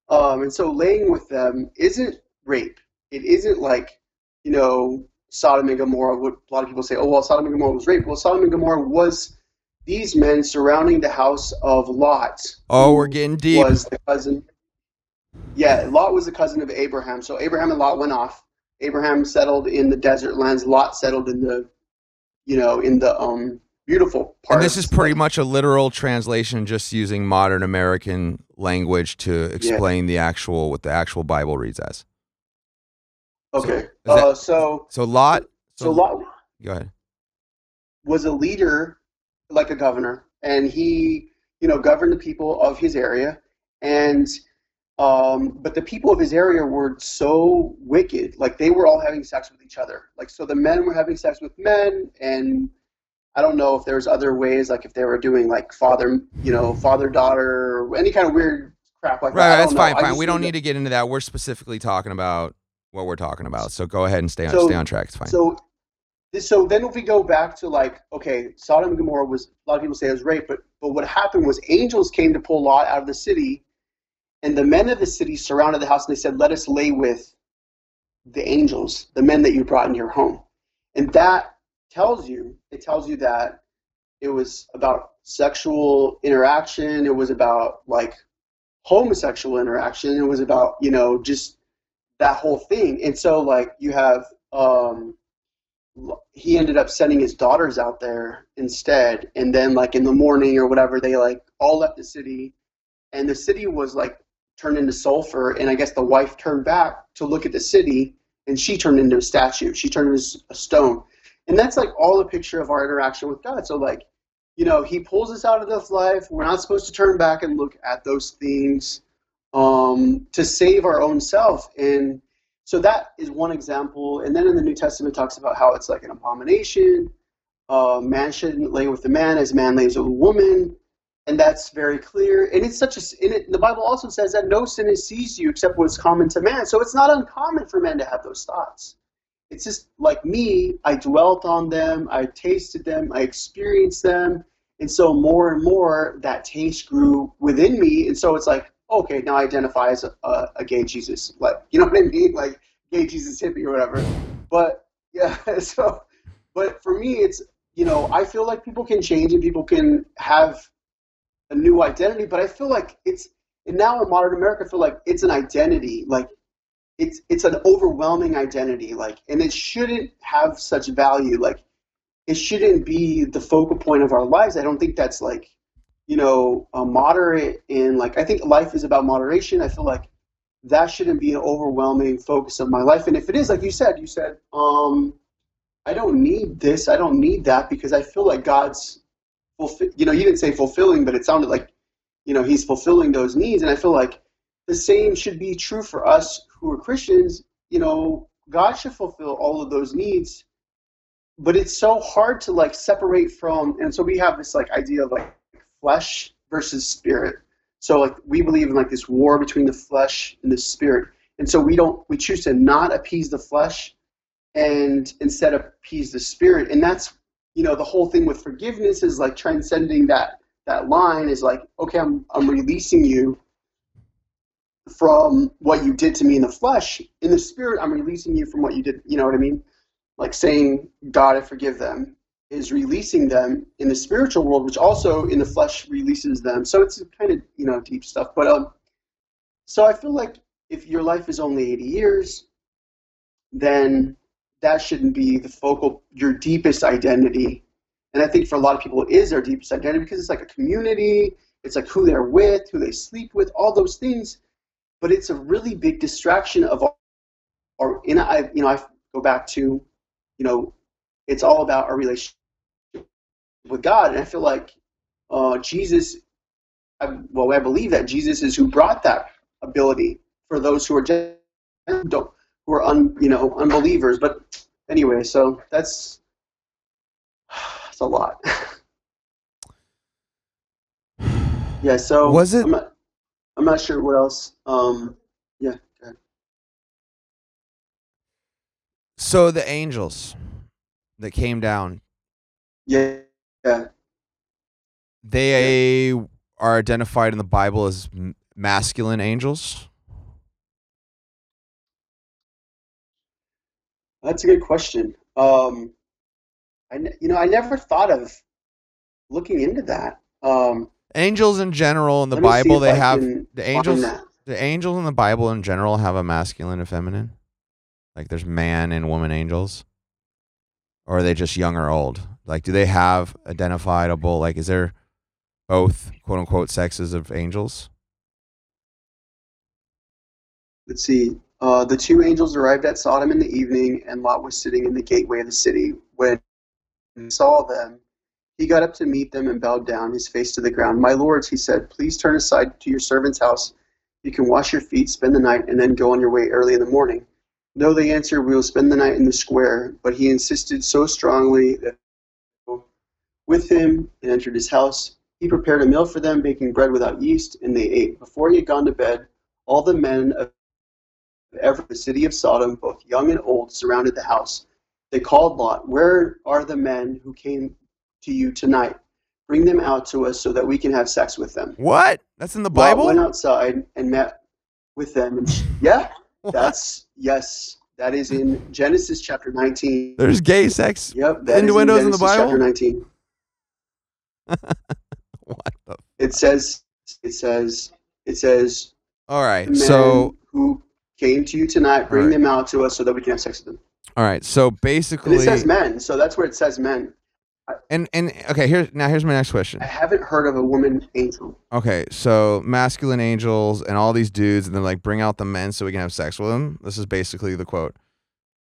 Um, and so laying with them isn't rape. It isn't like, you know, Sodom and Gomorrah. What a lot of people say, oh, well, Sodom and Gomorrah was rape. Well, Sodom and Gomorrah was these men surrounding the house of Lot. Oh, we're getting deep. Was the cousin? Yeah, Lot was the cousin of Abraham. So Abraham and Lot went off. Abraham settled in the desert lands. Lot settled in the, you know, in the um beautiful part. And this is pretty much a literal translation, just using modern American language to explain the actual what the actual Bible reads as. okay. that- uh, so So Lot. so Lot Go ahead. was a leader, like a governor, and he, you know, governed the people of his area. And um, but the people of his area were so wicked, like they were all having sex with each other. Like so, the men were having sex with men, and I don't know if there's other ways, like if they were doing like father, you know, father daughter, any kind of weird crap like Right, that. I that's know. fine, fine. We don't need to get into that. We're specifically talking about what we're talking about. So go ahead and stay on So- stay on track. It's fine. So, so then if we go back to like, okay, Sodom and Gomorrah was a lot of people say it was rape, but but what happened was angels came to pull Lot out of the city, and the men of the city surrounded the house and they said, "Let us lay with the angels, the men that you brought in your home," and that tells you it tells you that it was about sexual interaction. It was about like homosexual interaction. It was about you know just that whole thing. And so like you have um he ended up sending his daughters out there instead and then like in the morning or whatever they like all left the city and the city was like turned into sulfur and I guess the wife turned back to look at the city and she turned into a statue. She turned into a stone. And that's like all a picture of our interaction with God. So like you know, he pulls us out of this life. We're not supposed to turn back and look at those things um, to save our own self. And so that is one example. And then in the New Testament, talks about how it's like an abomination. Uh, man shouldn't lay with a man as man lays with a woman. And that's very clear. And it's such a, it, the Bible also says that no sin has seized you except what's common to man. So it's not uncommon for men to have those thoughts. It's just like me, I dwelt on them, I tasted them, I experienced them. And so more and more that taste grew within me. And so it's like, okay, now I identify as a, a, gay Jesus. Like, you know what I mean? Like gay Jesus hippie or whatever. But yeah, so, but for me, it's, you know, I feel like people can change and people can have a new identity, but I feel like it's, and now in modern America, I feel like it's an identity. Like, it's it's an overwhelming identity like and it shouldn't have such value like it shouldn't be the focal point of our lives i don't think that's like you know a moderate in like i think life is about moderation i feel like that shouldn't be an overwhelming focus of my life and if it is like you said you said um i don't need this i don't need that because i feel like god's fulfill you know you didn't say fulfilling but it sounded like you know he's fulfilling those needs and i feel like the same should be true for us who are Christians. You know, God should fulfill all of those needs, but it's so hard to like separate from. And so we have this like idea of like flesh versus spirit. So like we believe in like this war between the flesh and the spirit, and so we don't we choose to not appease the flesh, and instead appease the spirit. And that's you know the whole thing with forgiveness is like transcending that that line is like okay I'm I'm releasing you from what you did to me in the flesh. In the spirit, I'm releasing you from what you did. You know what I mean? Like saying, God, I forgive them, is releasing them in the spiritual world, which also in the flesh releases them. So it's kind of, you know, deep stuff. But um, so I feel like if your life is only 80 years, then that shouldn't be the focal, your deepest identity. And I think for a lot of people, it is their deepest identity because it's like a community. It's like who they're with, who they sleep with, all those things but it's a really big distraction of our, or in I you know I go back to you know it's all about our relationship with God and I feel like uh, Jesus I, well I believe that Jesus is who brought that ability for those who are just, don't who are un, you know unbelievers but anyway so that's that's a lot yeah so Was it- I'm not, I'm not sure what else. Um, yeah. So the angels that came down, Yeah. Yeah. they are identified in the Bible as m- masculine angels. That's a good question. Um, I you know I never thought of looking into that. Um, Angels in general in the let me see Bible, they I have the angels. The angels in the Bible in general have a masculine and feminine. Like there's man and woman angels, or are they just young or old? Like, do they have identifiable? Like, is there both quote unquote sexes of angels? Let's see. Uh, the two angels arrived at Sodom in the evening, and Lot was sitting in the gateway of the city. When he saw them, he got up to meet them and bowed down, his face to the ground. My lords, he said, please turn aside to your servant's house. You can wash your feet, spend the night, and then go on your way early in the morning. No, they answered, we will spend the night in the square. But he insisted so strongly that with him and entered his house. He prepared a meal for them, baking bread without yeast, and they ate. Before he had gone to bed, all the men of every the city of Sodom, both young and old, surrounded the house. They called Lot, Where are the men who came to you tonight? Bring them out to us so that we can have sex with them. What? That's in the Bible? Lot went outside and met with them. And yeah, that's yes, that is in Genesis chapter 19. There's gay sex. Yep, that is innuendos in the Bible? Chapter 19. What the? It says, it says, it says, All right. men So, who came to you tonight, bring Alright. them out to us so that we can have sex with them. all right. So And basically, it says men, so that's where it says men. and and okay. here's now. Here's my next question. I haven't heard of a woman angel. Okay, so masculine angels and all these dudes, and then like bring out the men so we can have sex with them. This is basically the quote.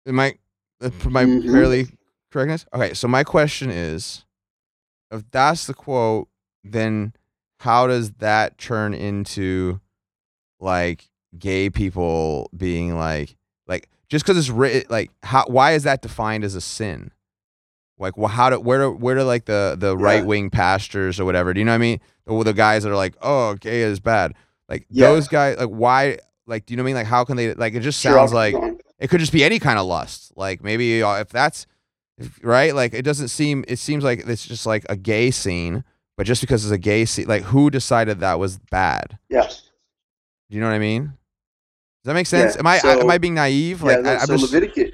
Am I, uh, my Mhm. fairly correctness? Okay, so my question is, if that's the quote, then how does that turn into like gay people being like like just because it's written like how why is that defined as a sin? Like well, how do where do where do like the the Yeah. right wing pastors or whatever? Do you know what I mean? The, the guys that are like, oh, gay is bad. Like Yeah. those guys, like why? Like, do you know what I mean? Like, how can they? Like, it just sounds I'll like it could just be any kind of lust. Like maybe uh, if that's right, like it doesn't seem. It seems like it's just like a gay scene, but just because it's a gay scene, like who decided that was bad? Yeah, Do you know what I mean? Does that make sense? Yeah, am I, I so- am I being naive? yeah. Like no, I'm so just Leviticus.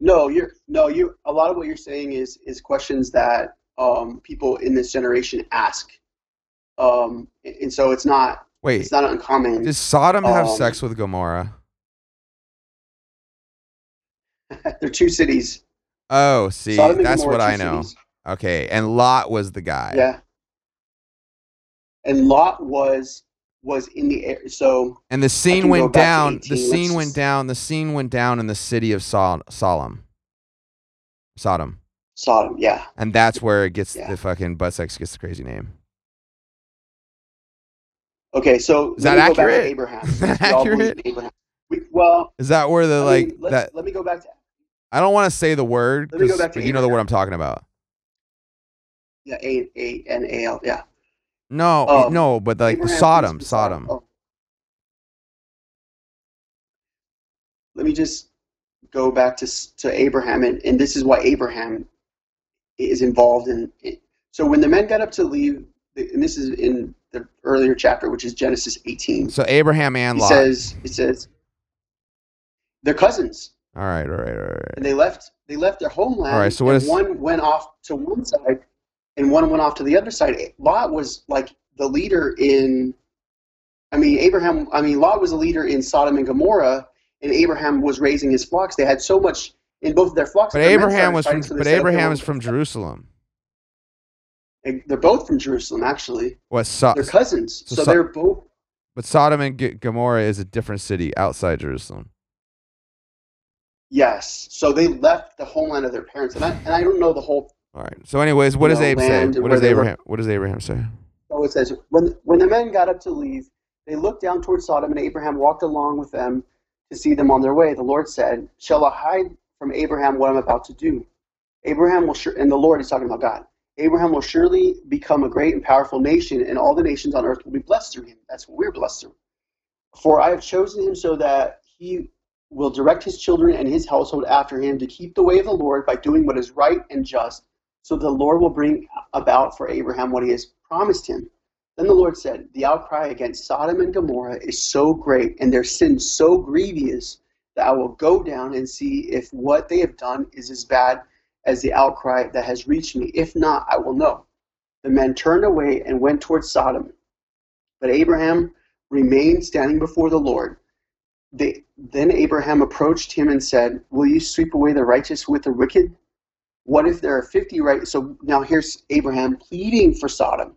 No, you're no, you. A lot of what you're saying is is questions that um, people in this generation ask, um, and so it's not wait. it's not uncommon. Does Sodom have um, sex with Gomorrah? They're two cities. Oh, see, Sodom that's what I know. cities. Okay, and Lot was the guy. Yeah. And Lot was was in the air. So And the scene went down. 18, The scene let's went down. The scene went down in the city of Sol- Sodom. Sodom. Sodom, yeah. And that's where it gets Yeah. the fucking butt sex gets the crazy name. Okay, so Is that me go back accurate? Abraham. Is that We all believe accurate? Abraham. We, well, Is that where the I like mean, that? let me go back to I don't want to say the word, Let me go 'cause- back to but you know the word I'm talking about. yeah, A A N A L. Yeah. No, Um, no, but like Abraham Sodom, Sodom. Oh. Let me just go back to to Abraham, and, and this is why Abraham is involved in. It. So when the men got up to leave, and this is in the earlier chapter, which is Genesis 18. So Abraham and He Lot. says, it says, they're cousins, all right, all right, all right. and they left. They left their homeland. All right, so what and is- one went off to one side, and one went off to the other side. Lot was like the leader in. I mean, Abraham. I mean, Lot was a leader in Sodom and Gomorrah, and Abraham was raising his flocks. They had so much in both of their flocks. But their Abraham was from. But set up their Abraham is from Jerusalem. They're both from Jerusalem, actually. What? So, They're cousins, so so, So- they're both. but Sodom and G- Gomorrah is a different city outside Jerusalem. Yes, so they left the homeland of their parents, and I and I don't know the whole All right. So, anyways, what does know, Abe say? What does they were- Abraham? What does Abraham say? So it says, when, when the men got up to leave, they looked down toward Sodom, and Abraham walked along with them to see them on their way. The Lord said, Shall I hide from Abraham what I'm about to do? Abraham will sure, and the Lord is talking about God. Abraham will surely become a great and powerful nation, and all the nations on earth will be blessed through him. That's what we're blessed through. For I have chosen him so that he will direct his children and his household after him to keep the way of the Lord by doing what is right and just, so the Lord will bring about for Abraham what he has promised him. Then the Lord said, The outcry against Sodom and Gomorrah is so great, and their sin so grievous, that I will go down and see if what they have done is as bad as the outcry that has reached me. If not, I will know. The men turned away and went towards Sodom. But Abraham remained standing before the Lord. They, then Abraham approached him and said, Will you sweep away the righteous with the wicked? What if there are 50 right? So now here's Abraham pleading for Sodom.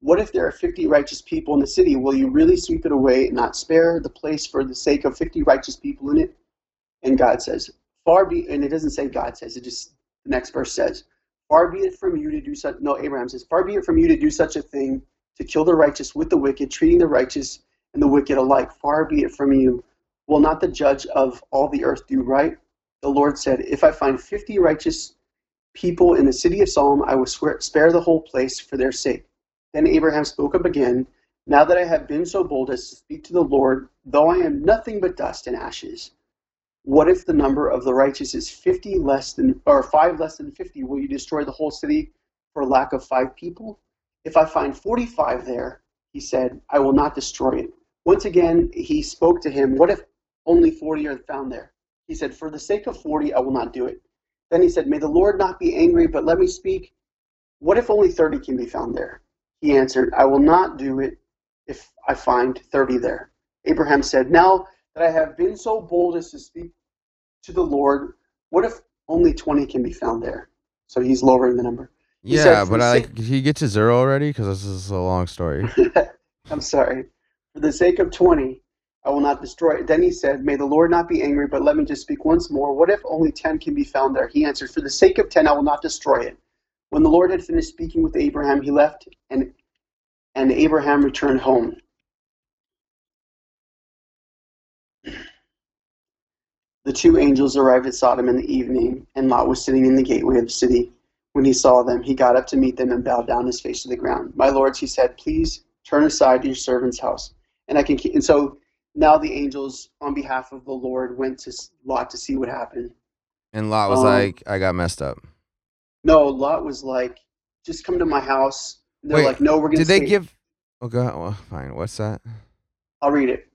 What if there are 50 righteous people in the city? Will you really sweep it away and not spare the place for the sake of 50 righteous people in it? And God says, Far be, and it doesn't say God says, it just, the next verse says, Far be it from you to do such, no, Abraham says, Far be it from you to do such a thing, to kill the righteous with the wicked, treating the righteous and the wicked alike. Far be it from you. Will not the judge of all the earth do right? The Lord said, If I find 50 righteous people in the city of Sodom, I will swear, spare the whole place for their sake. Then Abraham spoke up again, Now that I have been so bold as to speak to the Lord, though I am nothing but dust and ashes, what if the number of the righteous is fifty less than or five less than fifty? Will you destroy the whole city for lack of five people? If I find forty-five there, he said, I will not destroy it. Once again he spoke to him, What if only forty are found there? He said, For the sake of forty I will not do it. Then he said, May the Lord not be angry, but let me speak. What if only thirty can be found there? He answered, I will not do it if I find thirty there. Abraham said, Now that I have been so bold as to speak to the Lord, what if only twenty can be found there? So he's lowering the number. He Yeah, "For but I like. Did he get to zero already? Because this is a long story. I'm sorry. For the sake of 20, I will not destroy it. Then he said, May the Lord not be angry, but let me just speak once more. What if only 10 can be found there? He answered, For the sake of 10, I will not destroy it. When the Lord had finished speaking with Abraham, he left, and, and Abraham returned home. The two angels arrived at Sodom in the evening, and Lot was sitting in the gateway of the city. When he saw them, he got up to meet them and bowed down his face to the ground. My lords, he said, please turn aside to your servant's house, and I can. Keep. And so now the angels, on behalf of the Lord, went to Lot to see what happened. And Lot was Um, like, "I got messed up." No, Lot was like, just come to my house. And they're Wait, like, no, we're going to Did they give? Oh God. Well, fine. What's that? I'll read it.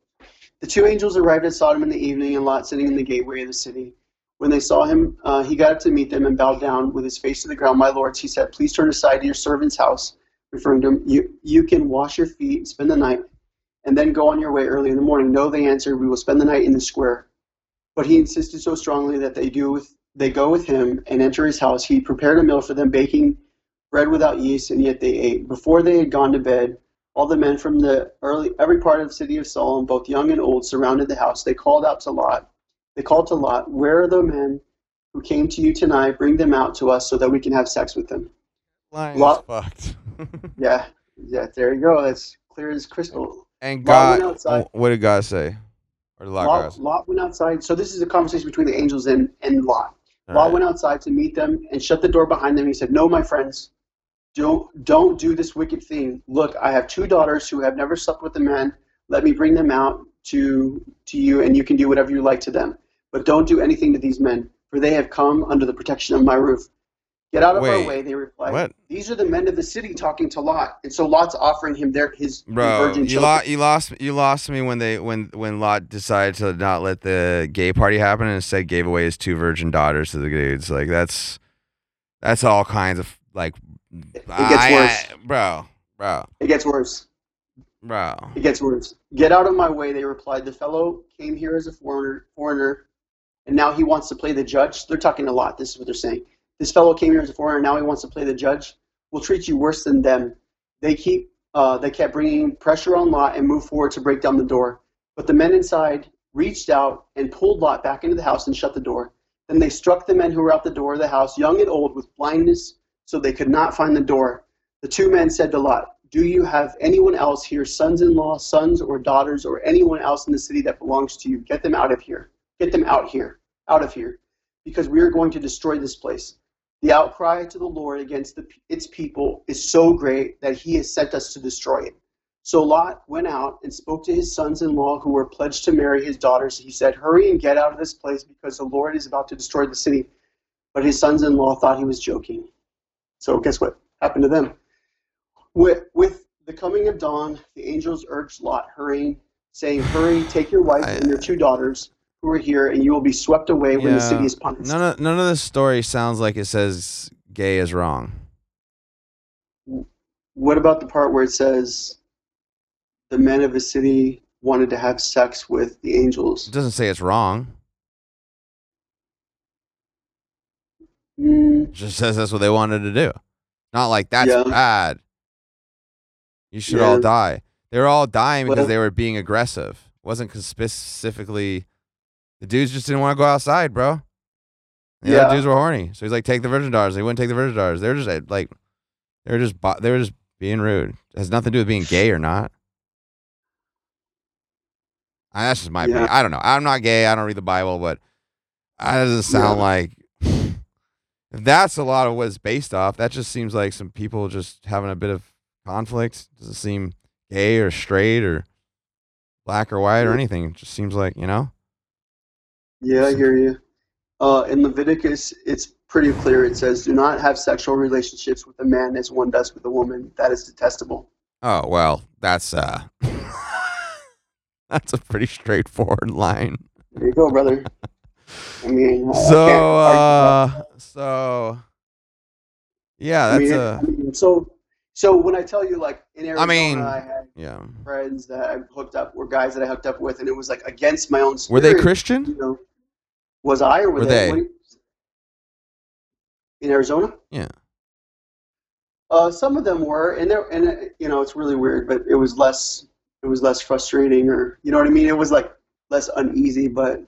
The two angels arrived at Sodom in the evening, and Lot sitting in the gateway of the city. When they saw him, uh, he got up to meet them and bowed down with his face to the ground. My lords, he said, please turn aside to your servant's house, referring to him. You, you can wash your feet, spend the night, and then go on your way early in the morning. No, they answered, we will spend the night in the square. But he insisted so strongly that they do with, they go with him and enter his house. He prepared a meal for them, baking bread without yeast, and yet they ate. Before they had gone to bed, all the men from the early every part of the city of Solomon, both young and old, surrounded the house. They called out to Lot. They called to Lot, "Where are the men who came to you tonight? Bring them out to us so that we can have sex with them." Lot- fucked. Yeah, yeah. There you go. That's clear as crystal. And God, outside. Oh, what did God say? Or did Lot, Lot, Lot went outside. So this is a conversation between the angels and and Lot. All Lot right. went outside to meet them and shut the door behind them. He said, "No, my friends, don't don't do this wicked thing. Look, I have two daughters who have never slept with a man. Let me bring them out to to you, and you can do whatever you like to them. But don't do anything to these men, for they have come under the protection of my roof. Get out of our way." They replied. what? These are the men of the city talking to Lot, and so Lot's offering him their his, Bro, virgin you, children. lost, you lost you lost me when they when when Lot decided to not let the gay party happen and instead gave away his two virgin daughters to the dudes. Like that's that's all kinds of like It gets I- worse. I- bro, bro, It gets worse. bro. It gets worse. Get out of my way, they replied. The fellow came here as a foreigner, foreigner, and now he wants to play the judge. They're talking a lot. This is what they're saying. This fellow came here as a foreigner. Now he wants to play the judge. We'll treat you worse than them. They keep. Uh, they kept bringing pressure on Lot and moved forward to break down the door. But the men inside reached out and pulled Lot back into the house and shut the door. Then they struck the men who were out the door of the house, young and old, with blindness, so they could not find the door. The two men said to Lot, Do you have anyone else here, sons in law, sons or daughters, or anyone else in the city that belongs to you? Get them out of here. Get them out here, out of here, because we are going to destroy this place. The outcry to the Lord against the, its people is so great that he has sent us to destroy it. So Lot went out and spoke to his sons in law who were pledged to marry his daughters. He said, Hurry and get out of this place because the Lord is about to destroy the city. But his sons in law thought he was joking. So guess what happened to them? With, with the coming of dawn, the angels urged Lot, hurrying, saying, Hurry, take your wife and your two daughters who are here, and you will be swept away when the city is punished. None of none of this story sounds like it says gay is wrong. What about the part where it says the men of the city wanted to have sex with the angels? It doesn't say it's wrong. Mm, It just says that's what they wanted to do. Not like that's Yeah. bad. You should Yeah. all die. They were all dying because Well- they were being aggressive. It wasn't specifically the dudes just didn't want to go outside, bro. The Yeah. other dudes were horny, so he's like, "Take the virgin daughters." They wouldn't take the virgin daughters. They were just uh, like, they were just, they were just being rude. It has nothing to do with being gay or not. Uh, That's just my Yeah. opinion. I don't know. I'm not gay. I don't read the Bible, but that doesn't sound Yeah. like. If that's a lot of what it's based off, that just seems like some people just having a bit of conflict. Doesn't seem gay or straight or black or white or anything. It just seems like you know. Yeah, I hear you. Uh, in Leviticus, it's pretty clear. It says, "Do not have sexual relationships with a man as one does with a woman. That is detestable." Oh well, that's uh, that's a pretty straightforward line. There you go, brother. I mean, I- I So uh, so yeah, I that's mean, uh, I mean, so so when I tell you like in Arizona, mean- I had yeah. friends that I hooked up were guys that I hooked up with, and it was like against my own Were they Christian? You know, was I or were, Were they? they? what do you- in Arizona? Yeah. Uh, some of them were, and there, and uh, you know, it's really weird, but it was less, it was less frustrating, or you know what I mean. It was like less uneasy, but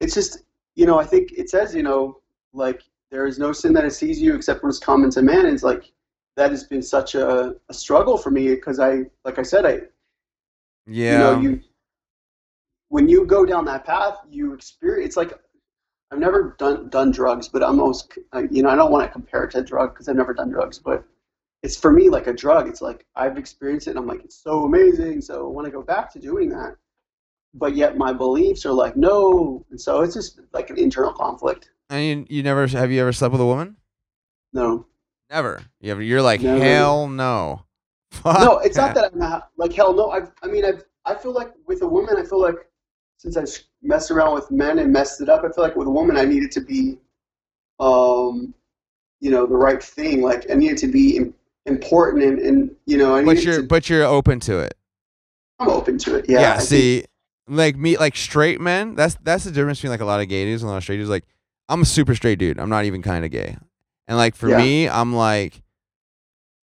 it's just, you know, I think it says, you know, like there is no sin that it sees you except what is common to man. And it's like that has been such a, a struggle for me because I, like I said, I, Yeah. you know, you when you go down that path, you experience. It's like I've never done done drugs, but I'm almost, uh, you know, I don't want to compare it to a drug because I've never done drugs, but it's for me like a drug. It's like I've experienced it, and I'm like, it's so amazing. So I want to go back to doing that, but yet my beliefs are like no, and so it's just like an internal conflict. and you, you never have you ever slept with a woman? No, Never. You ever, you're like Never. hell no. no, it's not that I'm not like hell. No, I, I mean, I, I feel like with a woman, I feel like since I messed around with men and messed it up, I feel like with a woman, I needed to be, um, you know, the right thing. Like I needed to be important, and, and you know, I But you're to. but you're open to it. I'm open to it. Yeah. Yeah. I think- see, like me, like straight men. That's that's the difference between like a lot of gay dudes and a lot of straight dudes. Like I'm a super straight dude. I'm not even kind of gay. And like for Yeah. me, I'm like,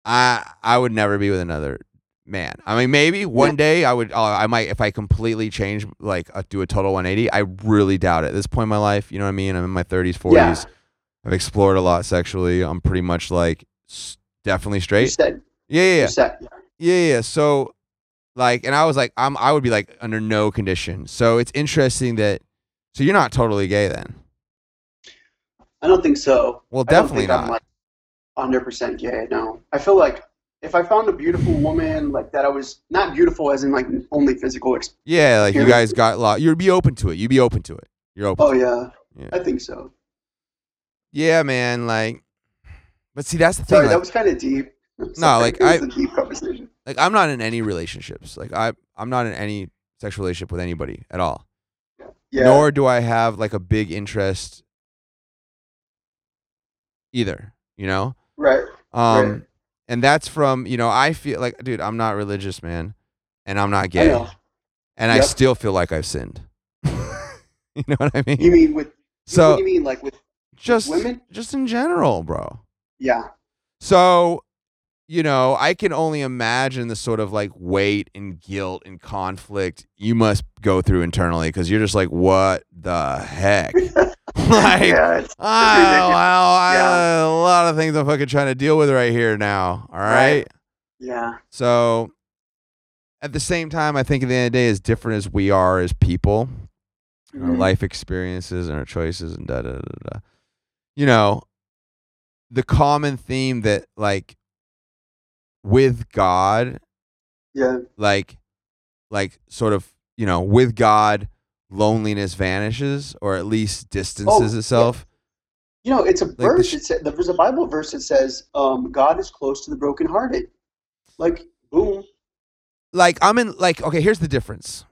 I I would never be with another man. I mean, maybe one day I would. Uh, I might if I completely change, like uh, do a total 180. I really doubt it. At this point in my life, you know what I mean. I'm in my 30s, 40s. Yeah. I've explored a lot sexually. I'm pretty much like s- definitely you straight. said. Yeah, yeah, yeah. You said. Yeah. Yeah. So, like, and I was like, I'm, I would be like under no condition. So it's interesting that, so you're not totally gay then. I don't think so. Well, definitely think I'm not. like 100% gay. No, I feel like if I found a beautiful woman like that, I was not beautiful as in like only physical. Ex- yeah, like you guys got a lot. You'd be open to it. You'd be open to it. You're open. oh yeah, Yeah. I think so. Yeah, man. Like, but see, that's the thing. Sorry, that was kind of deep. No, like, I- a deep conversation. like I'm not in any relationships. Like I, I'm not in any sexual relationship with anybody at all. Yeah. Nor do I have like a big interest either. You know. right. Um, Right. And that's from you know I feel like dude I'm not religious man, and I'm not gay, know. and I still feel like I've sinned. you know what I mean? You mean with? so what do you mean like with? just women? just in general, bro. Yeah. So you know I can only imagine the sort of like weight and guilt and conflict you must go through internally because you're just like what the heck. like yeah. It's, Oh, ridiculous. well, I, Yeah. a lot of things I'm fucking trying to deal with right here now. All right. Right. yeah. So at the same time, I think at the end of the day, as different as we are as people, and our mm-hmm. life experiences and our choices and da da da da, da, you know, the common theme that like with God, Yeah. like, like sort of, you know, with God, loneliness vanishes or at least distances yeah. itself. You know, it's a the verse. it sa- there's a Bible verse that says, um, "God is close to the brokenhearted." Like, boom. like I'm in like okay, here's the difference.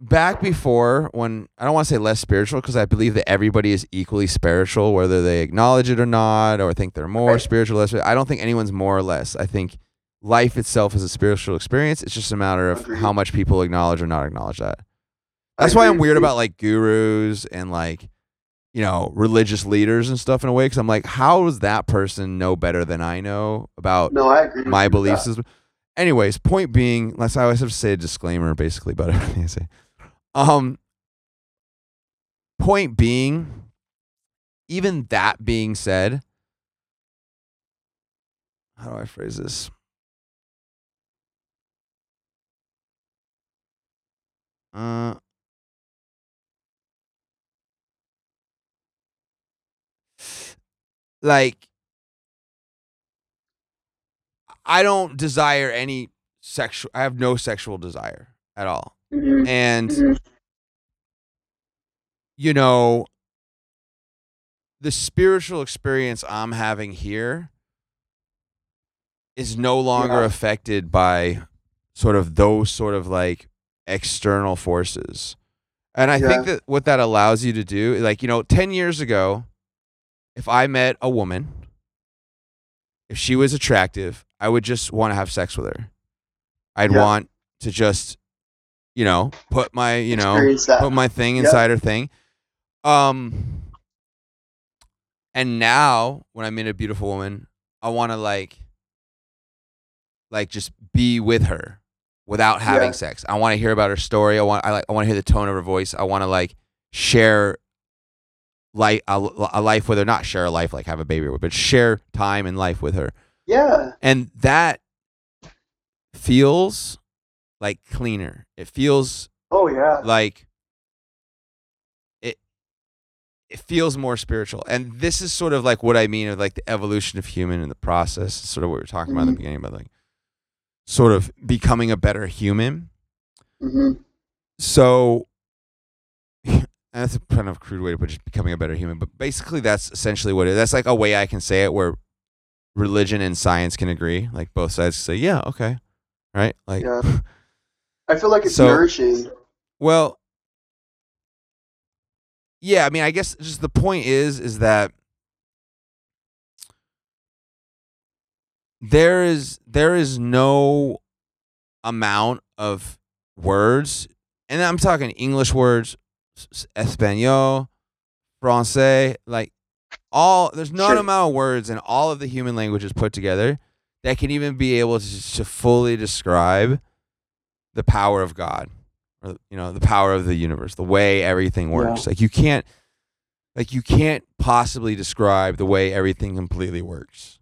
Back before when I don't want to say less spiritual because I believe that everybody is equally spiritual whether they acknowledge it or not or think they're more Right. spiritual less I don't think anyone's more or less. I think life itself is a spiritual experience. It's just a matter of how much people acknowledge or not acknowledge that. That's why I'm weird about like gurus and like you know, religious leaders and stuff in a way because I'm like, how does that person know better than I know about No, I agree. my you with belief that. system? Anyways, point being, let's I always have to say a disclaimer basically about everything I say. Um, point being, even that being said, how do I phrase this? Uh, like, I don't desire any sexual. I have no sexual desire at all, Mhm, and mhm. you know, the spiritual experience I'm having here is no longer Yeah. affected by sort of those sort of like external forces. And I think that what that allows you to do, like, you know, 10 years ago, if I met a woman, if she was attractive, I would just want to have sex with her. I'd Yeah. want to just, you know, put my, you know, that. put my thing inside her thing. Um and now when I meet a beautiful woman, I want to like like just be with her without having Yeah. sex. I want to hear about her story. I want I like I want to hear the tone of her voice. I want to like share like a, a life with her, not share a life like have a baby with, but share time and life with her. yeah. And that feels like cleaner. It feels Oh yeah. like it it feels more spiritual and this is sort of like what i mean of like the evolution of human and the process sort of what we were talking about in the Mhm. beginning about like sort of becoming a better human hmm so and that's a kind of crude way to put it, just becoming a better human but basically that's essentially what it is that's like a way i can say it where religion and science can agree like both sides say yeah okay right like Yeah. I feel like it's So- nourishing. Well, yeah, I mean, I guess just the point is is that there is there is no amount of words, and I'm talking English words, Espanol, Francais, like all. There's not Sure. amount of words in all of the human languages put together that can even be able to, to fully describe the power of God or you know the power of the universe the way everything works like you can't like you can't possibly describe the way everything completely works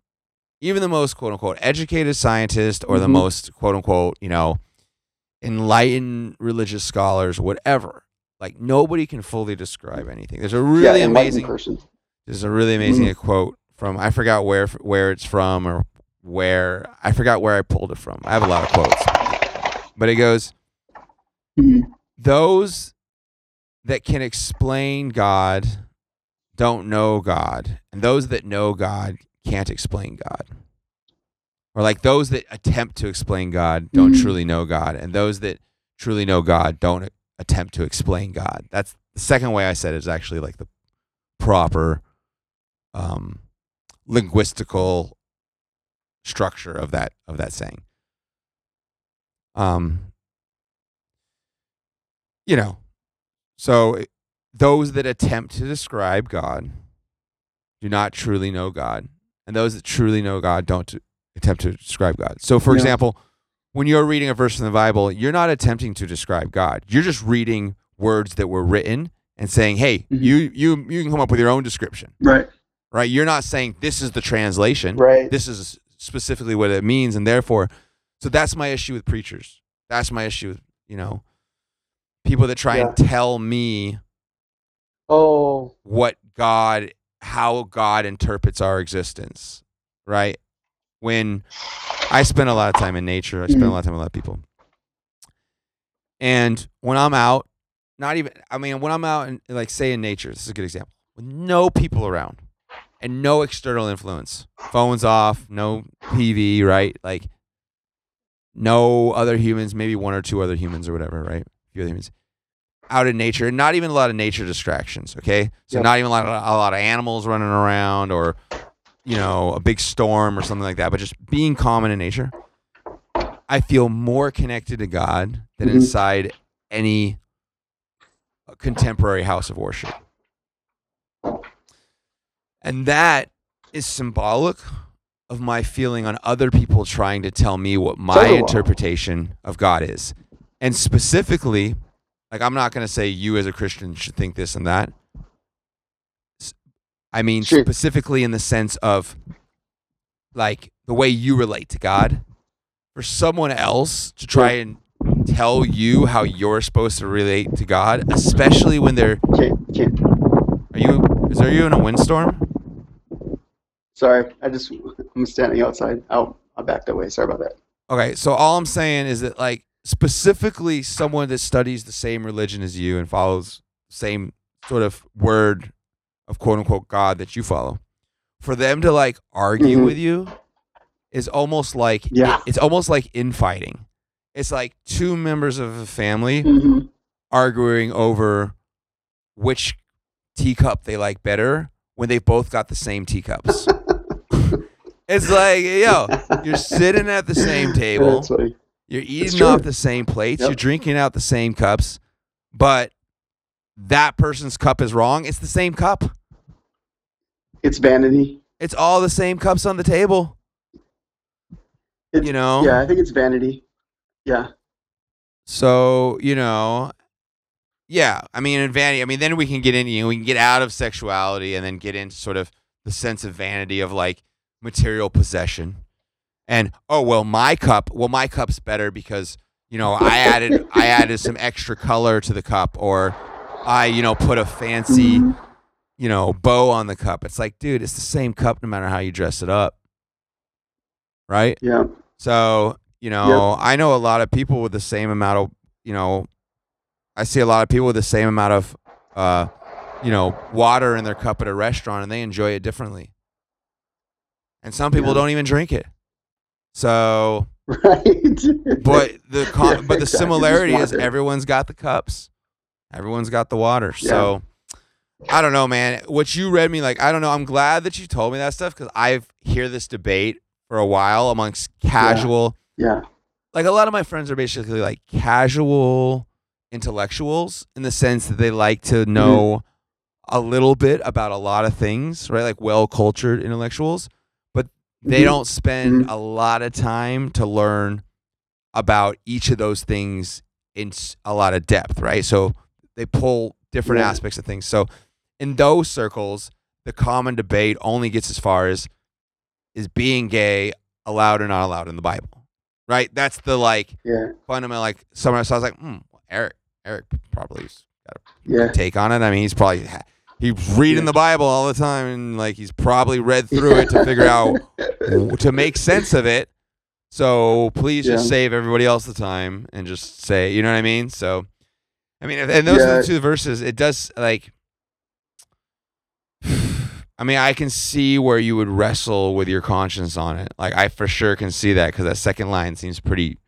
even the most quote unquote educated scientist or the Mhm. most quote unquote you know enlightened religious scholars whatever like nobody can fully describe anything there's a really yeah, amazing person. there's a really amazing Mhm. quote from I forgot where where it's from or where I forgot where I pulled it from. I have a lot of quotes, but it goes Mhm. those that can explain God don't know God, and those that know God can't explain God. Or like those that attempt to explain God don't Mhm. truly know God, and those that truly know God don't attempt to explain God. That's the second way I said it is actually like the proper um, linguistical structure of that of that saying. Um, you know, so those that attempt to describe God do not truly know God, and those that truly know God don't attempt to describe God. So, for Yeah. example, when you're reading a verse in the Bible, you're not attempting to describe God. You're just reading words that were written and saying, "Hey, Mhm. you you you can come up with your own description." Right. Right? You're not saying this is the translation Right. this is specifically what it means and therefore so that's my issue with preachers that's my issue with you know people that try and tell me Oh. what god how god interprets our existence right when i spend a lot of time in nature i spend a lot of time with a lot of people and when i'm out not even i mean when i'm out and like say in nature this is a good example with no people around and no external influence. Phones off, no TV, right? Like no other humans, maybe one or two other humans or whatever, right? A few other humans out in nature, not even a lot of nature distractions. Okay, so Yep. not even a lot, of, a lot of animals running around or you know a big storm or something like that, but just being common in nature. I feel more connected to God than Mhm. inside any contemporary house of worship. And that is symbolic of my feeling on other people trying to tell me what my interpretation of God is. And specifically, like I'm not going to say you as a Christian should think this and that. I mean Sure. specifically in the sense of like the way you relate to God. For someone else to try and tell you how you're supposed to relate to God, especially when they're Can't, can't. are you is there you in a windstorm? Sorry, I just I'm standing outside. Out, I backed away. Sorry about that. Okay, so all I'm saying is that like specifically someone that studies the same religion as you and follows same sort of word of quote unquote God that you follow, for them to like argue Mhm. with you is almost like Yeah. it's almost like infighting. It's like two members of a family hmm arguing over which teacup they like better when they both got the same teacups. it's like, yo, you're sitting at the same table. You're eating off the same plates. Yep. You're drinking out the same cups, but that person's cup is wrong. It's the same cup. It's vanity. It's all the same cups on the table. It's- You know? Yeah, I think it's vanity. Yeah. So, you know, yeah, I mean, in vanity, I mean, then we can get in, you know, we can get out of sexuality and then get into sort of the sense of vanity of like material possession. And, oh, well, my cup, well, my cup's better because, you know, I added, I added some extra color to the cup or I, you know, put a fancy, Mhm. You know, bow on the cup. It's like, dude, it's the same cup no matter how you dress it up. Right? Yeah. So, you know, I know a lot of people with the same amount of, you know, I see a lot of people with the same amount of, uh, you know, water in their cup at a restaurant and they enjoy it differently. And some people Yeah. don't even drink it. So, Right. but the con- Yeah, but the. Similarity is everyone's got the cups, everyone's got the water. So I don't know, man. What you read me like, I don't know. I'm glad that you told me that stuff because I've hear this debate for a while amongst casual. yeah. Like a lot of my friends are basically like casual intellectuals in the sense that they like to know a little bit about a lot of things, right? Like well cultured intellectuals, but they Mhm. don't spend a lot of time to learn about each of those things in a lot of depth, right? So they pull different Yeah. aspects of things. So in those circles, the common debate only gets as far as is being gay allowed or not allowed in the Bible, right? That's the like Yeah. fundamental like somewhere. So I was like, hmm, Eric, Eric probably has got a Yeah. take on it. I mean, he's probably he's reading Yeah. the Bible all the time, and like he's probably read through it to figure out to make sense of it. So please just save everybody else the time and just say, you know what I mean? So, I mean, and those are the two verses. It does like. I mean, I can see where you would wrestle with your conscience on it. Like, I for sure can see that because that second line seems pretty,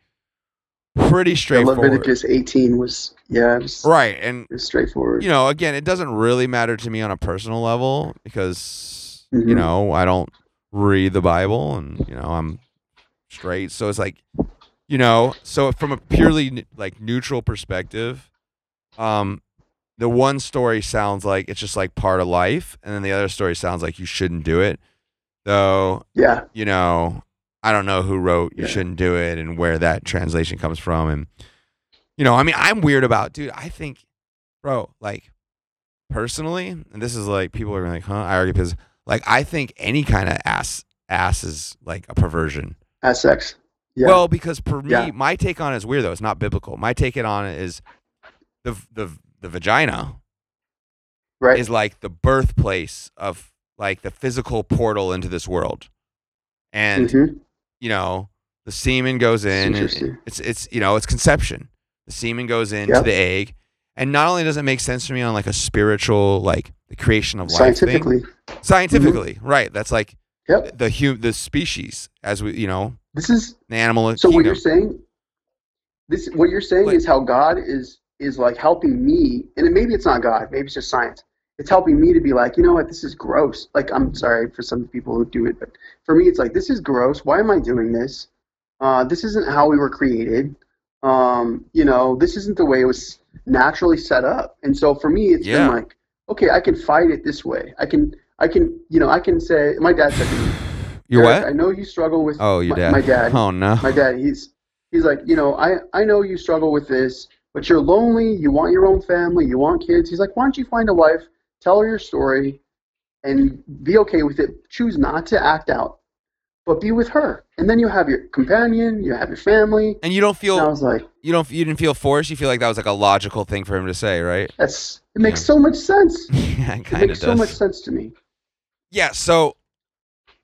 pretty Yeah, straightforward. Leviticus 18 was yeah, it was, Right, and straightforward. you know, again, it doesn't really matter to me on a personal level because you Mhm. know I don't read the Bible, and you know I'm straight. So it's like, you know, so from a purely like neutral perspective, um, the one story sounds like it's just like part of life, and then the other story sounds like you shouldn't do it. Though, yeah. you know, I don't know who wrote you Yeah. shouldn't do it and where that translation comes from. And, you know, I mean, I'm weird about, dude, I think, bro, like, personally, and this is like, people are like, huh? I argue because, like, I think any kind of ass, ass is like a perversion. As sex. Yeah. Well, because for me, Yeah. my take on it is weird, though. It's not biblical. My take it on it is the, the, the vagina right. is like the birthplace of like the physical portal into this world. And, Mhm. you know, the semen goes in. it's it's you know it's conception. The semen goes into Yep. the egg, and not only does it make sense to me on like a spiritual, like the creation of life thing, Scientifically. scientifically, right? That's like Yep. the hu- the species as we you know This is the animal so what you're saying this what you're saying Like- is how God is is like helping me and maybe it's not God, maybe it's just science. It's helping me to be like, you know what, this is gross. Like I'm sorry for some people who do it, but for me it's like this is gross. Why am I doing this? Uh, this isn't how we were created. Um, you know, this isn't the way it was naturally set up. And so for me it's Yeah. been like, okay, I can fight it this way. I can I can, you know, I can say my dad said to me, You're what? I know you struggle with Oh, your my, dad. my dad. Oh no. My dad, he's he's like, you know, I I know you struggle with this, but you're lonely. You want your own family. You want kids. He's like, why don't you find a wife, tell her your story, and be okay with it. Choose not to act out, but be with her, and then you have your companion. You have your family. And you don't And I feel was like, you don't you didn't feel forced. You feel like that was like a logical thing for him to say, right? that's it makes so much sense. yeah, it It makes does. so much sense to me. Yeah. So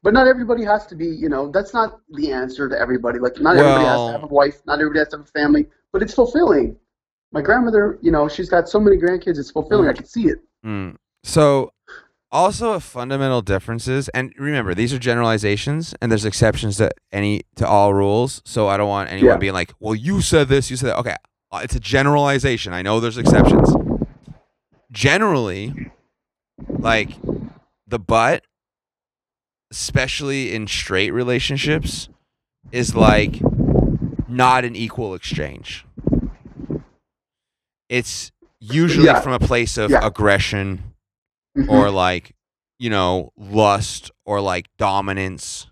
But not everybody has to be, you know, that's not the answer to everybody. Like, not everybody has to have a wife, not everybody has to have a family, but it's fulfilling. My grandmother, you know, she's got so many grandkids, it's fulfilling. I can see it. Mm. So, also a fundamental differences, and remember these are generalizations, and there's exceptions to any to all rules. So I don't want anyone Yeah. being like, "Well, you said this, you said that." Okay, uh, it's a generalization. I know there's exceptions. Generally, like the butt, especially in straight relationships, is like not an equal exchange. It's usually Yeah. from a place of Yeah. aggression Mhm. or like you know lust or like dominance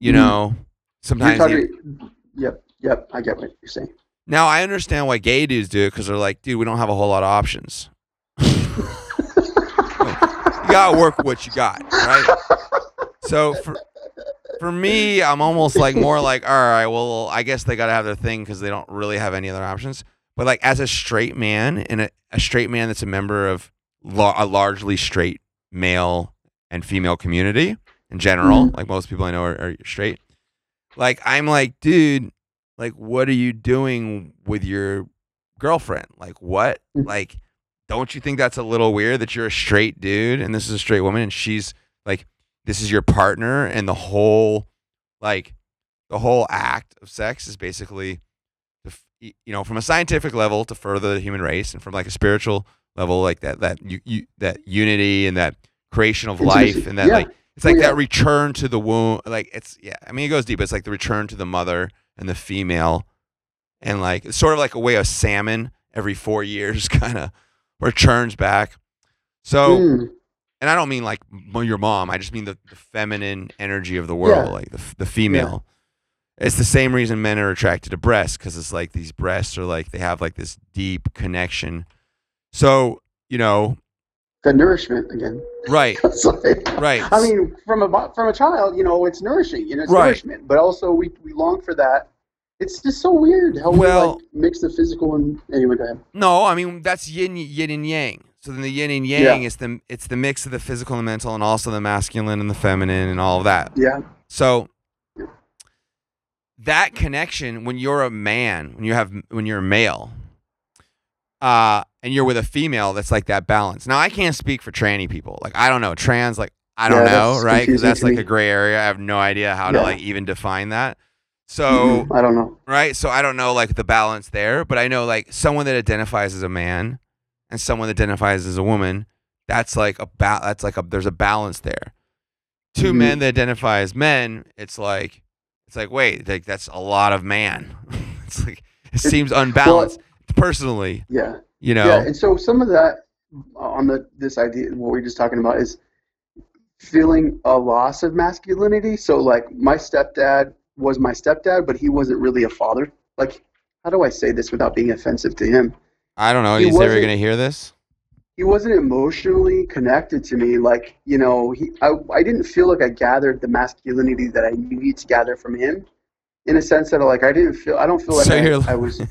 you Mhm. know sometimes talking, yep, yep, I get what you're saying. now i understand why gay dudes do it because they're like dude we don't have a whole lot of options you gotta work what you got right so for for me i'm almost like more like all right well i guess they gotta have their thing because they don't really have any other options but like as a straight man and a, a straight man that's a member of la- a largely straight male and female community in general like most people i know are, are straight like i'm like dude like what are you doing with your girlfriend? Like what? Mm. like don't you think that's a little weird that you're a straight dude and this is a straight woman and she's like this is your partner and the whole like the whole act of sex is basically to f- y- you know from a scientific level to further the human race and from like a spiritual level like that that you, you that unity and that creation of life and that Yeah. like it's like Well, yeah. that return to the womb like it's yeah i mean it goes deep it's like the return to the mother and the female and like it's sort of like a way of salmon every four years kind of returns back so Mm, and I don't mean like your mom. I just mean the, the feminine energy of the world, Yeah. like the the female. It's the same reason men are attracted to breasts because it's like these breasts are like they have like this deep connection. So you know, the nourishment again. right, like- right. I mean, from a from a child, you know, it's nourishing, you know, it's Right. nourishment. But also, we we long for that. It's just so weird how Well- we like mix the physical and anyway. Go ahead. no, I mean that's yin yin and yang. So then the yin and yang Yeah. is the it's the mix of the physical and mental, and also the masculine and the feminine, and all of that. Yeah. So that connection when you're a man, when you have when you're a male, uh, and you're with a female, that's like that balance. Now I can't speak for tranny people. Like I don't know trans. Like I don't Yeah, know, right? Because that's like me. a gray area. I have no idea how to like even define that. So Mhm. I don't know. right, so I don't know like the balance there, but I know like someone that identifies as a man and someone that identifies as a woman. That's like a ba- That's like a there's a balance there. 2 Mhm. men that identify as men, it's like it's like wait, like that's a lot of man. it's like it seems unbalanced. Personally, Yeah. you know, Yeah, and so some of that uh, on the this idea what we are just talking about is feeling a loss of masculinity. So like my stepdad was my stepdad, but he wasn't really a father. Like how do I say this without being offensive to him? I don't know. he You say we're gonna hear this? He wasn't emotionally connected to me. Like you know, he I I didn't feel like I gathered the masculinity that I needed to gather from him. In a sense that like I didn't feel I don't feel like So I, I was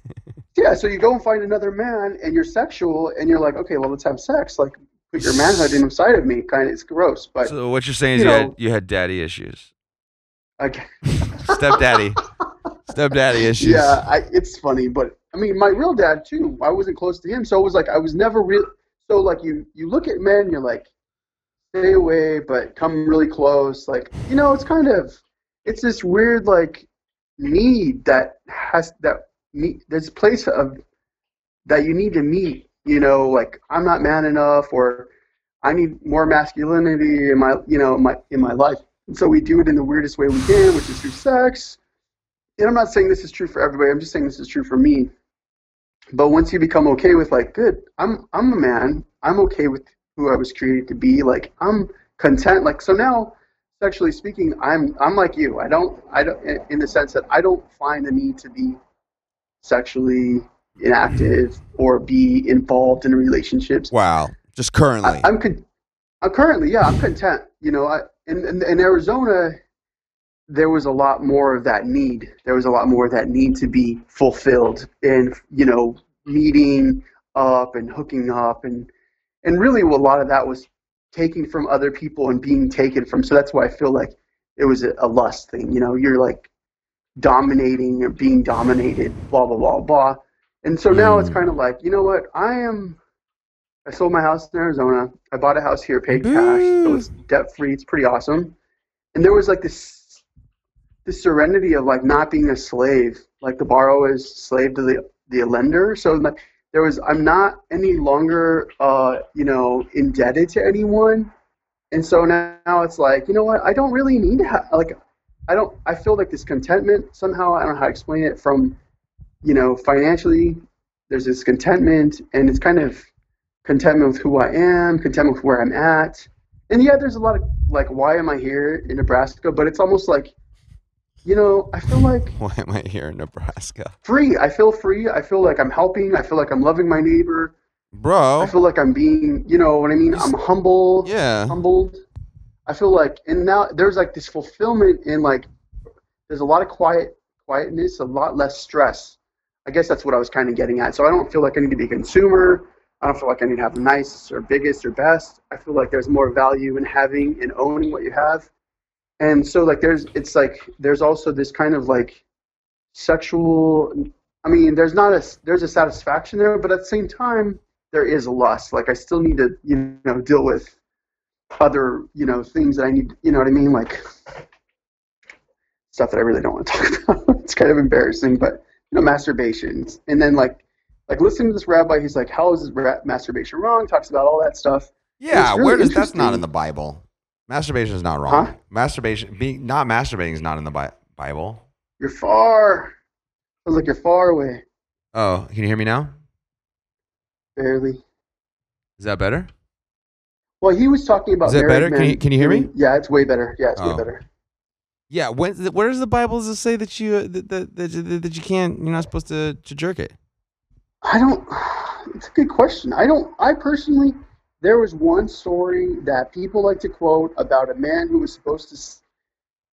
Yeah, so you go and find another man, and you're sexual, and you're like, okay, well, let's have sex. Like, put your manhood inside of me. Kind of, it's gross, but so what you're saying is you you, know- had you had daddy issues, okay. stepdaddy, stepdaddy issues. yeah, I, it's funny, but I mean, my real dad too. I wasn't close to him, so it was like I was never real. So like you, you look at men, you're like, stay away, but come really close. Like, you know, it's kind of, it's this weird like need that has that need. this place of that you need to meet. You know, like I'm not man enough, or I need more masculinity in my, you know, my in my life. And so we do it in the weirdest way we can, which is through sex. And I'm not saying this is true for everybody. I'm just saying this is true for me. But once you become okay with like, good, I'm I'm a man. I'm okay with who I was created to be. Like I'm content. Like so now, sexually speaking, I'm I'm like you. I don't I don't in- the sense that I don't find the need to be sexually inactive or be involved in relationships. Wow. Just currently. I, I'm con- I'm currently, yeah, I'm content. You know, I, in, in in Arizona, there was a lot more of that need. There was a lot more of that need to be fulfilled, and you know, meeting up and hooking up, and and really, a lot of that was taking from other people and being taken from. So that's why I feel like it was a, a lust thing. You know, you're like dominating or being dominated, blah blah blah blah. And so now it's Mm. kind of like, you know what? I am. I sold my house in Arizona. I bought a house here, paid cash, so Boo. it's debt free. It's pretty awesome. And there was like this, this serenity of like not being a slave. Like the borrower is slave to the the lender. So like there was, I'm not any longer, uh, you know, indebted to anyone. And so now, now it's like, you know what? I don't really need to have like, I don't. I feel like this contentment somehow. I don't know how to explain it. From, you know, financially, there's this contentment, and it's kind of contentment with who I am, contentment with where I'm at. And yeah, there's a lot of like, why am I here in Nebraska? But it's almost like, you know, I feel like Why am I here in Nebraska? free. I feel free. I feel like I'm helping. I feel like I'm loving my neighbor. Bro. I feel like I'm being, you know what I mean? I'm humble, Yeah. humbled. I feel like, and now there's like this fulfillment in like, there's a lot of quiet, quietness, a lot less stress. I guess that's what I was kind of getting at. So I don't feel like I need to be a consumer. I don't feel like I need to have the nicest or biggest or best. I feel like there's more value in having and owning what you have. And so like there's it's like there's also this kind of like sexual I mean there's not a there's a satisfaction there, but at the same time there is a lust. Like I still need to, you know, deal with other, you know, things that I need, you know what I mean? Like stuff that I really don't want to talk about. it's kind of embarrassing, but you know, masturbations. And then like like listening to this rabbi, he's like, how is ra- masturbation wrong? Talks about all that stuff. Yeah. Really Where does that's not in the Bible? Masturbation is not wrong. Huh? Masturbation being not masturbating is not in the Bi- Bible. You're far. Sounds like you're far away. Oh, can you hear me now? Barely. Is that better? Well, he was talking about Is that married better? Can you- can you hear me? Yeah, it's way better. Yeah, it's way Oh. better. Yeah. When where does the Bible does it say that you uh, that, that, that, that you can't you're not supposed to, to jerk it? I don't. It's a good question. I don't. I personally, there was one story that people like to quote about a man who was supposed to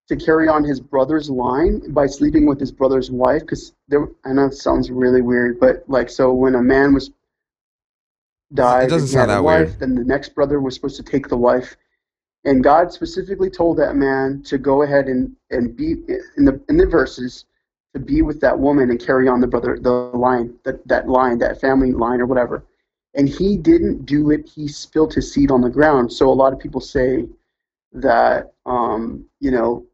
to carry on his brother's line by sleeping with his brother's wife. Because there, I know it sounds really weird, but like, so when a man was died, doesn't and he sound that wife, weird. then the next brother was supposed to take the wife. And God specifically told that man to go ahead and, and be in the in the verses to be with that woman and carry on the brother the line that that line that family line or whatever and he didn't do it. He spilled his seed on the ground. So a lot of people say that um, you know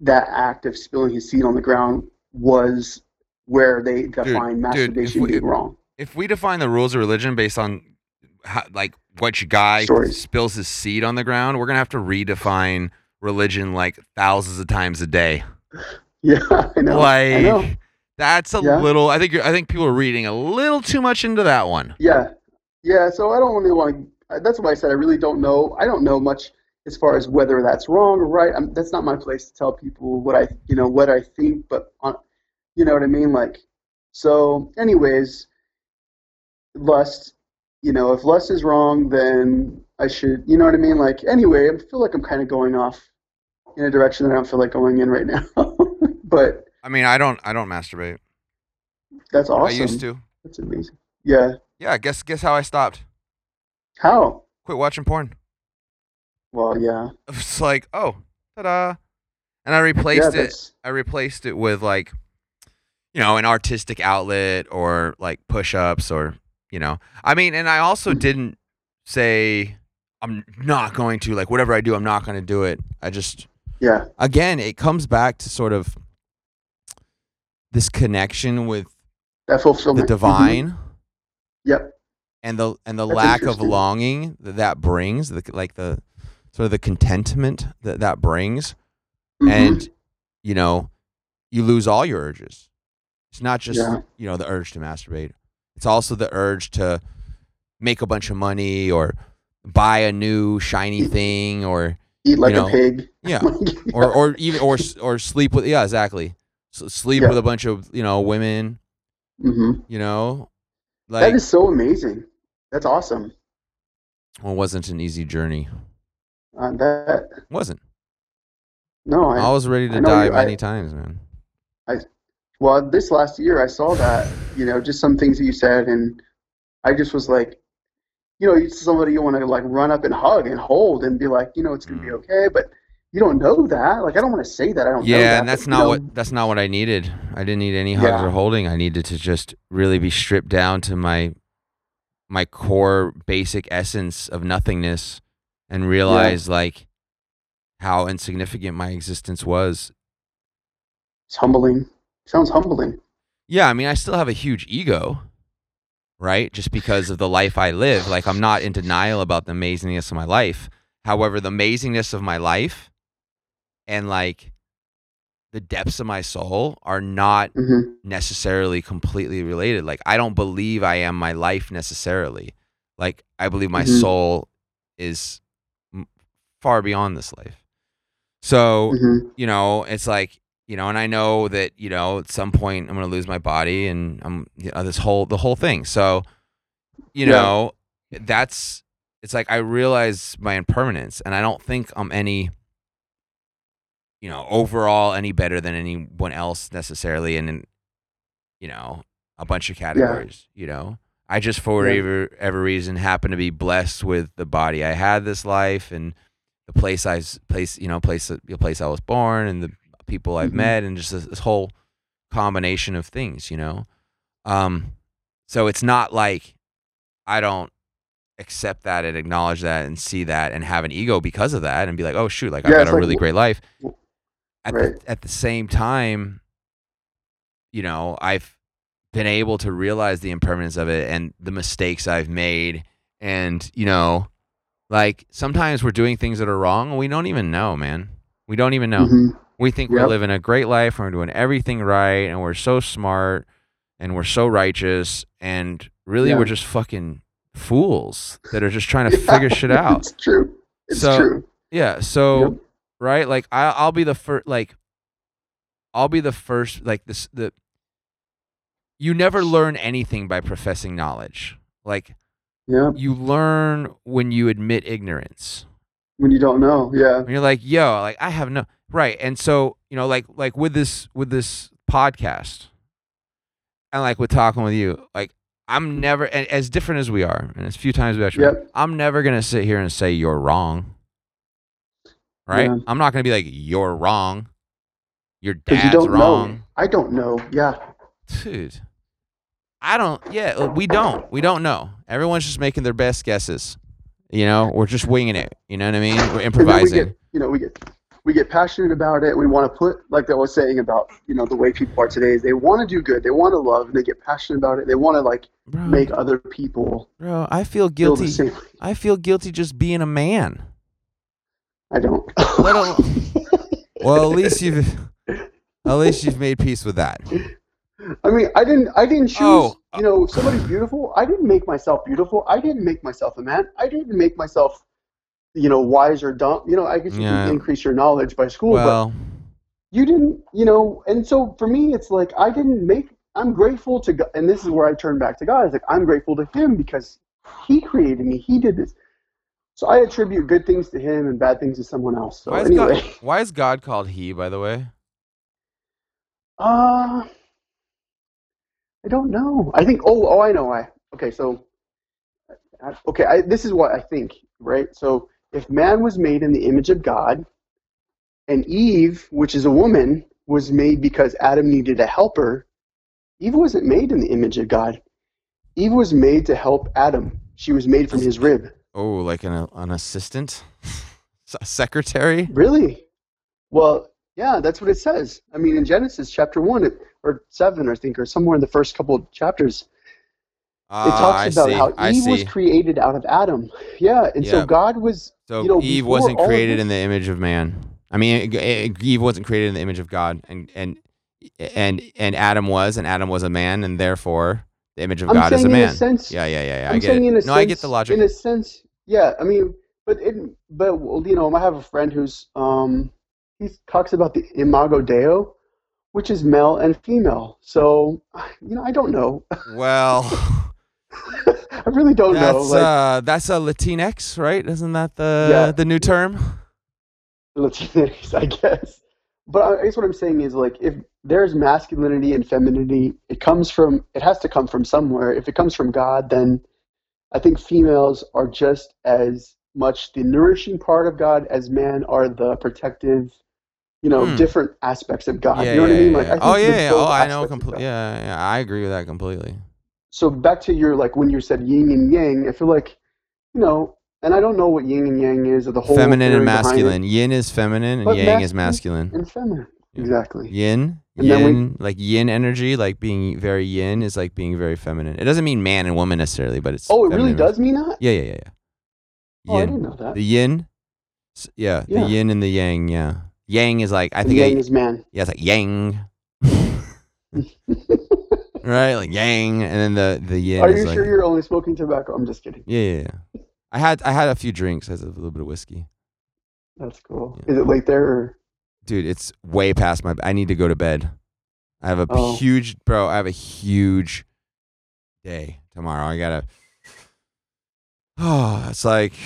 that act of spilling his seed on the ground was where they define dude, masturbation if we- being wrong. If we define the rules of religion based on how, like what guy Stories. spills his seed on the ground, we're gonna have to redefine religion like thousands of times a day. yeah i know. Like i know that's a Yeah. little. I think you're, I think people are reading a little too much into that one. yeah yeah so i don't really want to that's why i said i really don't know i don't know much as far as whether that's wrong or right I'm, that's not my place to tell people what i you know what i think but on you know what i mean like so anyways lust you know if lust is wrong then i should you know what i mean like anyway i feel like i'm kind of going off in a direction that i don't feel like going in right now but I mean, I don't. I don't masturbate. that's awesome I used to. that's amazing yeah Yeah. Guess guess how I stopped. how Quit watching porn. well yeah It's like oh, ta-da, and I yeah replaced it. I replaced it with like, you know, an artistic outlet or like push-ups or you know. I mean, and I also didn't say I'm not going to like whatever I do, I'm not going to do it. I just yeah again, it comes back to sort of this connection with that the fulfillment Mhm. divine yep and the and the That's lack of longing that that brings, the, like the sort of the contentment that that brings, Mhm. and you know, you lose all your urges. It's not just Yeah. you know the urge to masturbate; it's also the urge to make a bunch of money or buy a new shiny thing or Eat like know, a pig. yeah or or even or or sleep with yeah exactly Sleep Yeah. with a bunch of you know women hmm you know like that is so amazing. That's awesome. well, it wasn't an easy journey Uh, that wasn't no, I, I, was ready to die you- I- many times man I well, this last year I saw that, you know, just some things that you said, and I just was like, you know, it's somebody you want to like run up and hug and hold and be like, you know, it's gonna be Mm. okay, but you don't know that. Like, I don't want to say that. I don't. know yeah that, and that's but, you not know, what that's not what i needed i didn't need any hugs Yeah. or holding i needed to just really be stripped down to my my core basic essence of nothingness and realize like how insignificant my existence was It's humbling. Sounds humbling. yeah i mean i still have a huge ego right just because of the life i live like i'm not in denial about the amazingness of my life however the amazingness of my life and like the depths of my soul are not hmm necessarily completely related. Like I don't believe I am my life necessarily. Like I believe my Mhm. soul is m- far beyond this life. So, hmm you know, it's like, you know, and I know that, you know, at some point I'm going to lose my body and I'm you know, this whole the whole thing. So, you Yeah. know, that's it's like I realize my impermanence and I don't think I'm any you know, overall any better than anyone else necessarily and in you know, a bunch of categories, you know. I just for Yeah. whatever ever reason happen to be blessed with the body I had this life and the place I place, you know, place the place I was born and the people I've Mhm. met and just this, this whole combination of things, you know. Um so it's not like I don't accept that and acknowledge that and see that and have an ego because of that and be like, "Oh shoot, like I've got a like, really great life." At right. the at the same time, you know, I've been able to realize the impermanence of it and the mistakes I've made and, you know, like sometimes we're doing things that are wrong and we don't even know, man. We don't even know. hmm We think we're Yep. living a great life and we're doing everything right and we're so smart and we're so righteous and really Yeah. we're just fucking fools that are just trying to figure shit out. It's true. It's So- true. Yeah, so Yep. Right, like I I'll be the first like I'll be the first like this the you never learn anything by professing knowledge. Like Yeah. you learn when you admit ignorance. When you don't know. Yeah. When you're like, yo, like I have no right. And so, you know, like like with this with this podcast and like with talking with you, like I'm never and as different as we are, and as few times we actually Yep. I'm never gonna sit here and say you're wrong. Right? Yeah. I'm not gonna be like, you're wrong. Your dad's you wrong. know. I don't know. Yeah. Dude. I don't yeah, uh, we don't. We don't know. Everyone's just making their best guesses. You know, we're just winging it. You know what I mean? We're then we improvising. get, you know, we get we get passionate about it. We want to put, like I was saying about, you know, the way people are today is they want to do good, they want to love, and they get passionate about it. They want to like bro, make other people bro, I feel feel guilty. same. I feel guilty just being a man. I don't. Well, at least you've at least you've made peace with that. I mean, I didn't. I didn't oh, choose. Oh. You know, if somebody's beautiful. I didn't make myself beautiful. I didn't make myself a man. I didn't make myself, you know, wise or dumb. You know, I guess you Yeah. can increase your knowledge by school, but Well, you didn't. You know, and so for me, it's like I didn't make. I'm grateful to God, and this is where I turn back to God. It's like I'm grateful to Him because He created me. He did this. So I attribute good things to Him and bad things to someone else. So why is anyway, God why is God called he, by the way? Uh, I don't know. I think. Oh, oh, I know why. Okay, so. Okay, I, this is what I think. Right. So if man was made in the image of God, and Eve, which is a woman, was made because Adam needed a helper, Eve wasn't made in the image of God. Eve was made to help Adam. She was made from his rib. Oh, like an an assistant? a secretary? Really? Well, yeah, that's what it says. I mean, in Genesis chapter one or seven, I think, or somewhere in the first couple of chapters, Ah, it talks I about see. how I Eve was created out of Adam. Yeah, and Yeah. so God was, So you know, Eve wasn't created this- in the image of man. I mean, Eve wasn't created in the image of God, and and and and Adam was, and Adam was a man, and therefore the image of I'm God is a in a man. sense- yeah, yeah, yeah, yeah. I get it. no, sense, I get the logic. In a sense, Yeah, I mean, but it, but you know, I have a friend who's um, he talks about the Imago Dei, which is male and female. So, you know, I don't know. Well, I really don't know. that's Like, uh, that's a Latinx, right? Isn't that the Yeah. the new term? Latinx, I guess. But I I guess what I'm saying is like if there's masculinity and femininity, it comes from it has to come from somewhere. If it comes from God, then I think females are just as much the nourishing part of God as men are the protective, you know, Hmm. different aspects of God. yeah, you know what I mean? yeah, Like yeah. I oh yeah, yeah. Oh, I know completely. Yeah, yeah, I agree with that completely. So back to your like when you said yin and yang, I feel like, you know, and I don't know what yin and yang is or the whole feminine and theory behind it. masculine. Yin is feminine, and But yang is masculine masculine. and feminine. Exactly. Yin, And then we- yin, like yin energy, like being very yin is like being very feminine. It doesn't mean man and woman necessarily, but it's. Oh, it really does mean that? Yeah, yeah, yeah, yeah. Oh, I didn't know that. the yin, yeah, Yeah. the yin and the yang, yeah. Yang is like I think yang I- is man. yeah, it's like yang, right? Like yang, and then the the yin Are you like sure you're only smoking tobacco? I'm just kidding. yeah, yeah, yeah. I had I had a few drinks, I had a little bit of whiskey, That's cool. Yeah. Is it late there? Or? Dude. It's way past my. I need to go to bed. I have a Oh. huge bro. I have a huge day tomorrow. I gotta. Oh, it's like.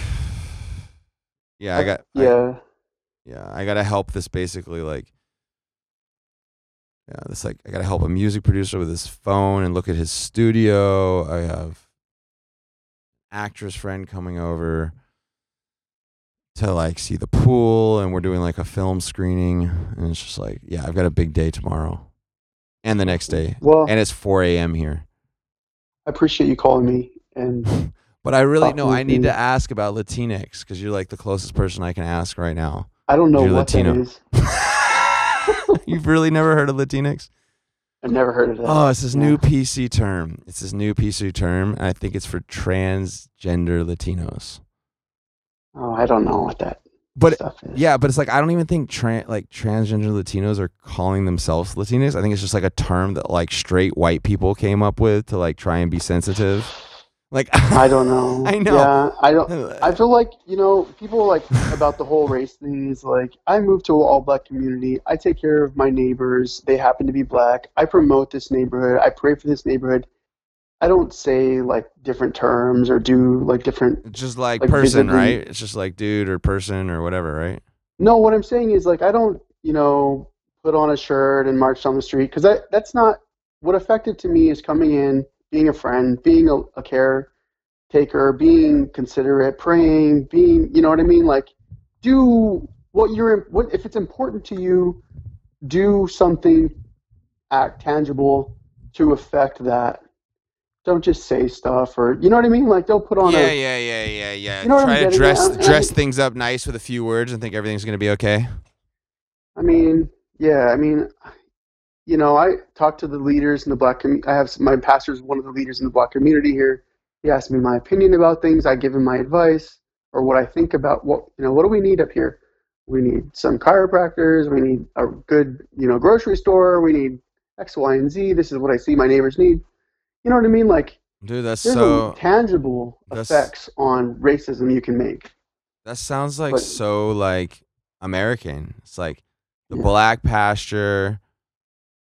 Yeah, I got. I- Yeah. yeah i gotta help this basically like yeah this like i gotta help a music producer with his phone and look at his studio i have actress friend coming over to like see the pool and we're doing like a film screening and it's just like yeah i've got a big day tomorrow and the next day Well, and it's 4 a.m here I appreciate you calling me. And but i really know i need to ask about latinx because you're like the closest person i can ask right now I don't know what Latino. that is. you've really never heard of latinx I've never heard of that. Oh, it's this Yeah. new PC term. It's this new PC term, and I think it's for transgender Latinos. Oh, I don't know what that But stuff is. yeah, but it's like I don't even think tran like transgender Latinos are calling themselves Latinos. I think it's just like a term that like straight white people came up with to like try and be sensitive. Like I don't know. I know. Yeah, I don't. I feel like you know people like about the whole race thing is like I moved to an all black community. I take care of my neighbors. They happen to be black. I promote this neighborhood. I pray for this neighborhood. I don't say like different terms or do like different. It's just like, like, person, visibly- right? It's just like dude or person or whatever, right? No, what I'm saying is like I don't you know put on a shirt and march down the street because that that's not what effective to me is coming in, being a friend, being a, a caretaker, being considerate, praying, being you know what I mean. Like do what you're what if it's important to you, do something, act tangible to affect that. Don't just say stuff or you know what I mean. Like don't put on Yeah, a yeah, yeah, yeah, yeah. You know what Try I'm to dress at? dress things up nice with a few words and think everything's gonna be okay. I mean, yeah, I mean, you know, I talk to the leaders in the black community. I have s- my pastor's one of the leaders in the black community here. He asks me my opinion about things. I give him my advice or what I think about what you know. What do we need up here? We need some chiropractors. We need a good you know grocery store. We need X, Y, and Z. This is what I see my neighbors need. You know what I mean? Like Dude, that's there's so tangible effects on racism you can make. That sounds like But- so like American. It's like the Yeah. black pasture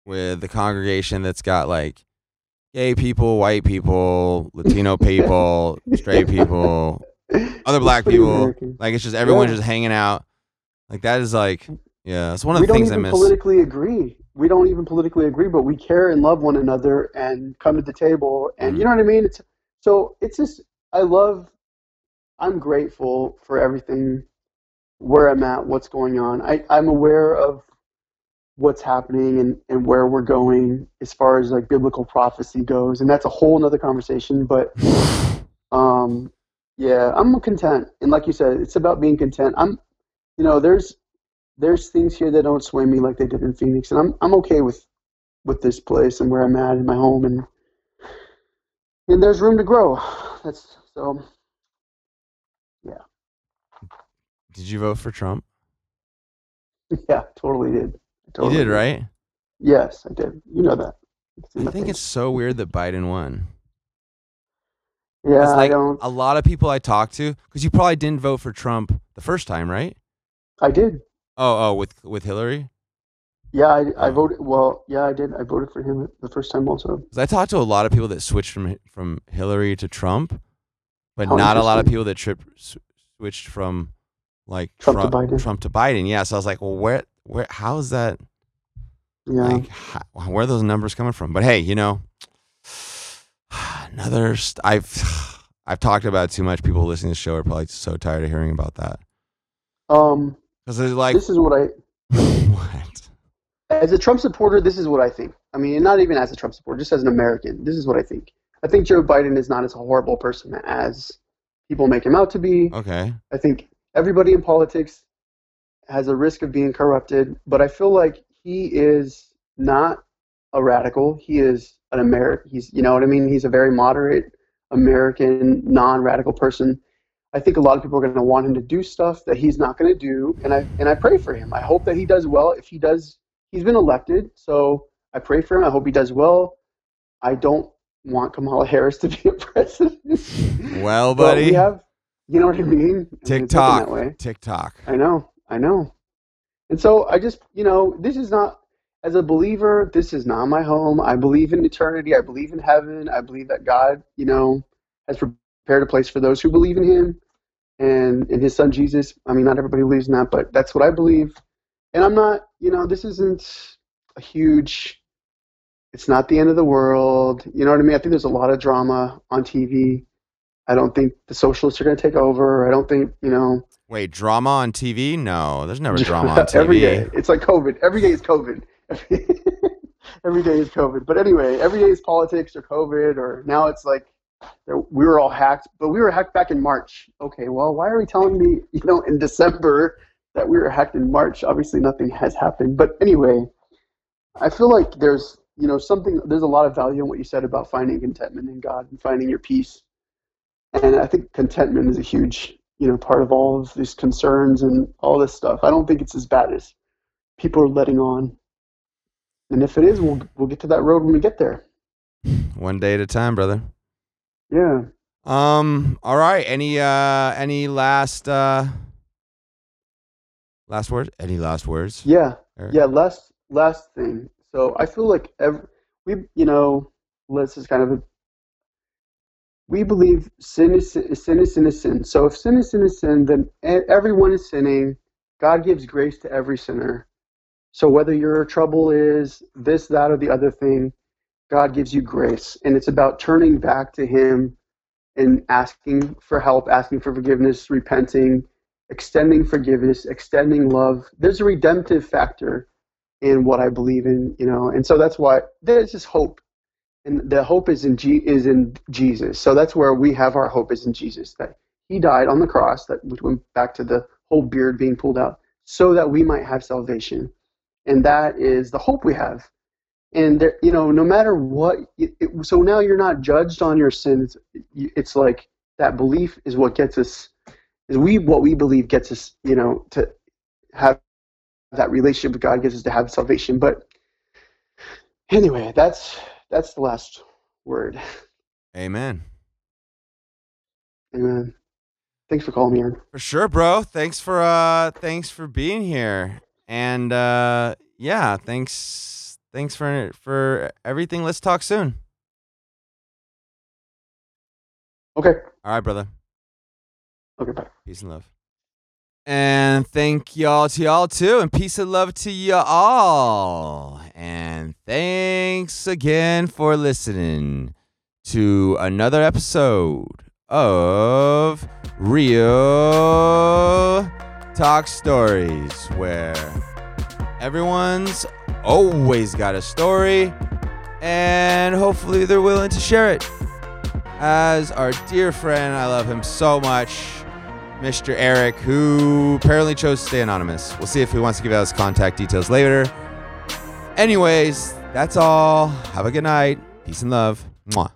with the congregation that's got like gay people, white people, Latino people, straight people, other black people. American. Like it's just everyone's Yeah. just hanging out. Like that is like yeah, it's one of we the things I miss. politically agree. We don't even politically agree, but we care and love one another and come to the table. And Mm. you know what I mean? It's so it's just I love. I'm grateful for everything, where I'm at, what's going on. I I'm aware of what's happening and and where we're going as far as like biblical prophecy goes, and that's a whole nother conversation. But um, yeah, I'm content, and like you said, it's about being content. I'm, you know, there's there's things here that don't sway me like they did in Phoenix, and I'm I'm okay with with this place and where I'm at in my home, and and there's room to grow. That's so. Yeah. Did you vote for Trump? Yeah, totally did. Totally you did, right? Yes, I did. You know that. I think face. it's so weird that Biden won. Yeah, It's like I don't. a lot of people I talk to, because you probably didn't vote for Trump the first time, right? I did. Oh, oh, with with Hillary. Yeah, I, I Oh. voted. Well, yeah, I did. I voted for him the first time also. I talked to a lot of people that switched from from Hillary to Trump, but How not a lot of interesting. people that trip, s- switched from like Trump to Biden. Trump to Biden. Yeah, so I was like, well, where where how is that? Yeah. Like, how, where are those numbers coming from? But hey, you know, another. St- I've I've talked about it too much. People listening to the show are probably so tired of hearing about that um, because like, this is what I, what? as a Trump supporter, this is what I think. I mean, not even as a Trump supporter, just as an American, this is what I think. I think Joe Biden is not as horrible person as people make him out to be. Okay, I think everybody in politics has a risk of being corrupted, but I feel like he is not a radical. He is an American. He's, you know what I mean? He's a very moderate American, non-radical person. I think a lot of people are going to want him to do stuff that he's not going to do, and I and I pray for him. I hope that he does well. If he does, he's been elected, so I pray for him. I hope he does well. I don't want Kamala Harris to be a president. well, But buddy, we have, you know what I mean? I mean, TikTok, That way. TikTok. I know, I know. And so I just, you know, this is not, as a believer, this is not my home. I believe in eternity. I believe in heaven. I believe that God, you know, has prepared a place for those who believe in Him and in His Son Jesus. I mean, not everybody believes in that, but that's what I believe. And I'm not, you know, this isn't a huge, it's not the end of the world. You know what I mean? I think there's a lot of drama on TV. I don't think the socialists are going to take over. I don't think, you know, Wait, drama on TV? No, there's never drama on TV. every day. It's like COVID. Every day is COVID. every day is COVID. But anyway, every day is politics or COVID, or now it's like we were all hacked, but we were hacked back in March. Okay, well, why are we telling me, you know, in December that we were hacked in March? Obviously, nothing has happened. But anyway, I feel like there's, you know, something. There's a lot of value in what you said about finding contentment in God and finding your peace. And I think contentment is a huge, you know, part of all of these concerns and all this stuff. I don't think it's as bad as people are letting on. And if it is, we'll we'll get to that road when we get there. One day at a time, brother. Yeah. Um. All right. Any uh. Any last uh. Last words? Any last words? Yeah. Eric? Yeah. Last last thing. So I feel like every, we, you know, let's just kind of a, we believe sin is sin, is sin is sin. So if sin is sin is sin, then everyone is sinning. God gives grace to every sinner. So whether your trouble is this, that, or the other thing, God gives you grace, and it's about turning back to Him and asking for help, asking for forgiveness, repenting, extending forgiveness, extending love. There's a redemptive factor in what I believe in, you know, and so that's why there's just hope, and the hope is in G- is in Jesus. So that's where we have our hope is in Jesus that He died on the cross. That we went back to the whole beard being pulled out, so that we might have salvation, and that is the hope we have. And there, you know, no matter what, it, it, so now you're not judged on your sins. It's like that belief is what gets us. Is we what we believe gets us, you know, to have that relationship with God gives us to have salvation. But anyway, that's that's the last word. Amen. Amen. Thanks for calling me, Aaron. For sure, bro. Thanks for uh. Thanks for being here. And uh. Yeah. Thanks. Thanks for for everything. Let's talk soon. Okay. All right, brother. Okay. Bye. Peace and love. And thank y'all to y'all too, and peace and love to y'all. And thanks again for listening to another episode of Real Talk Stories, where everyone's always got a story, and hopefully they're willing to share it. As our dear friend, I love him so much. Mr. Eric, who apparently chose to stay anonymous. We'll see if he wants to give out his contact details later. Anyways, that's all. Have a good night. Peace and love. Mwah.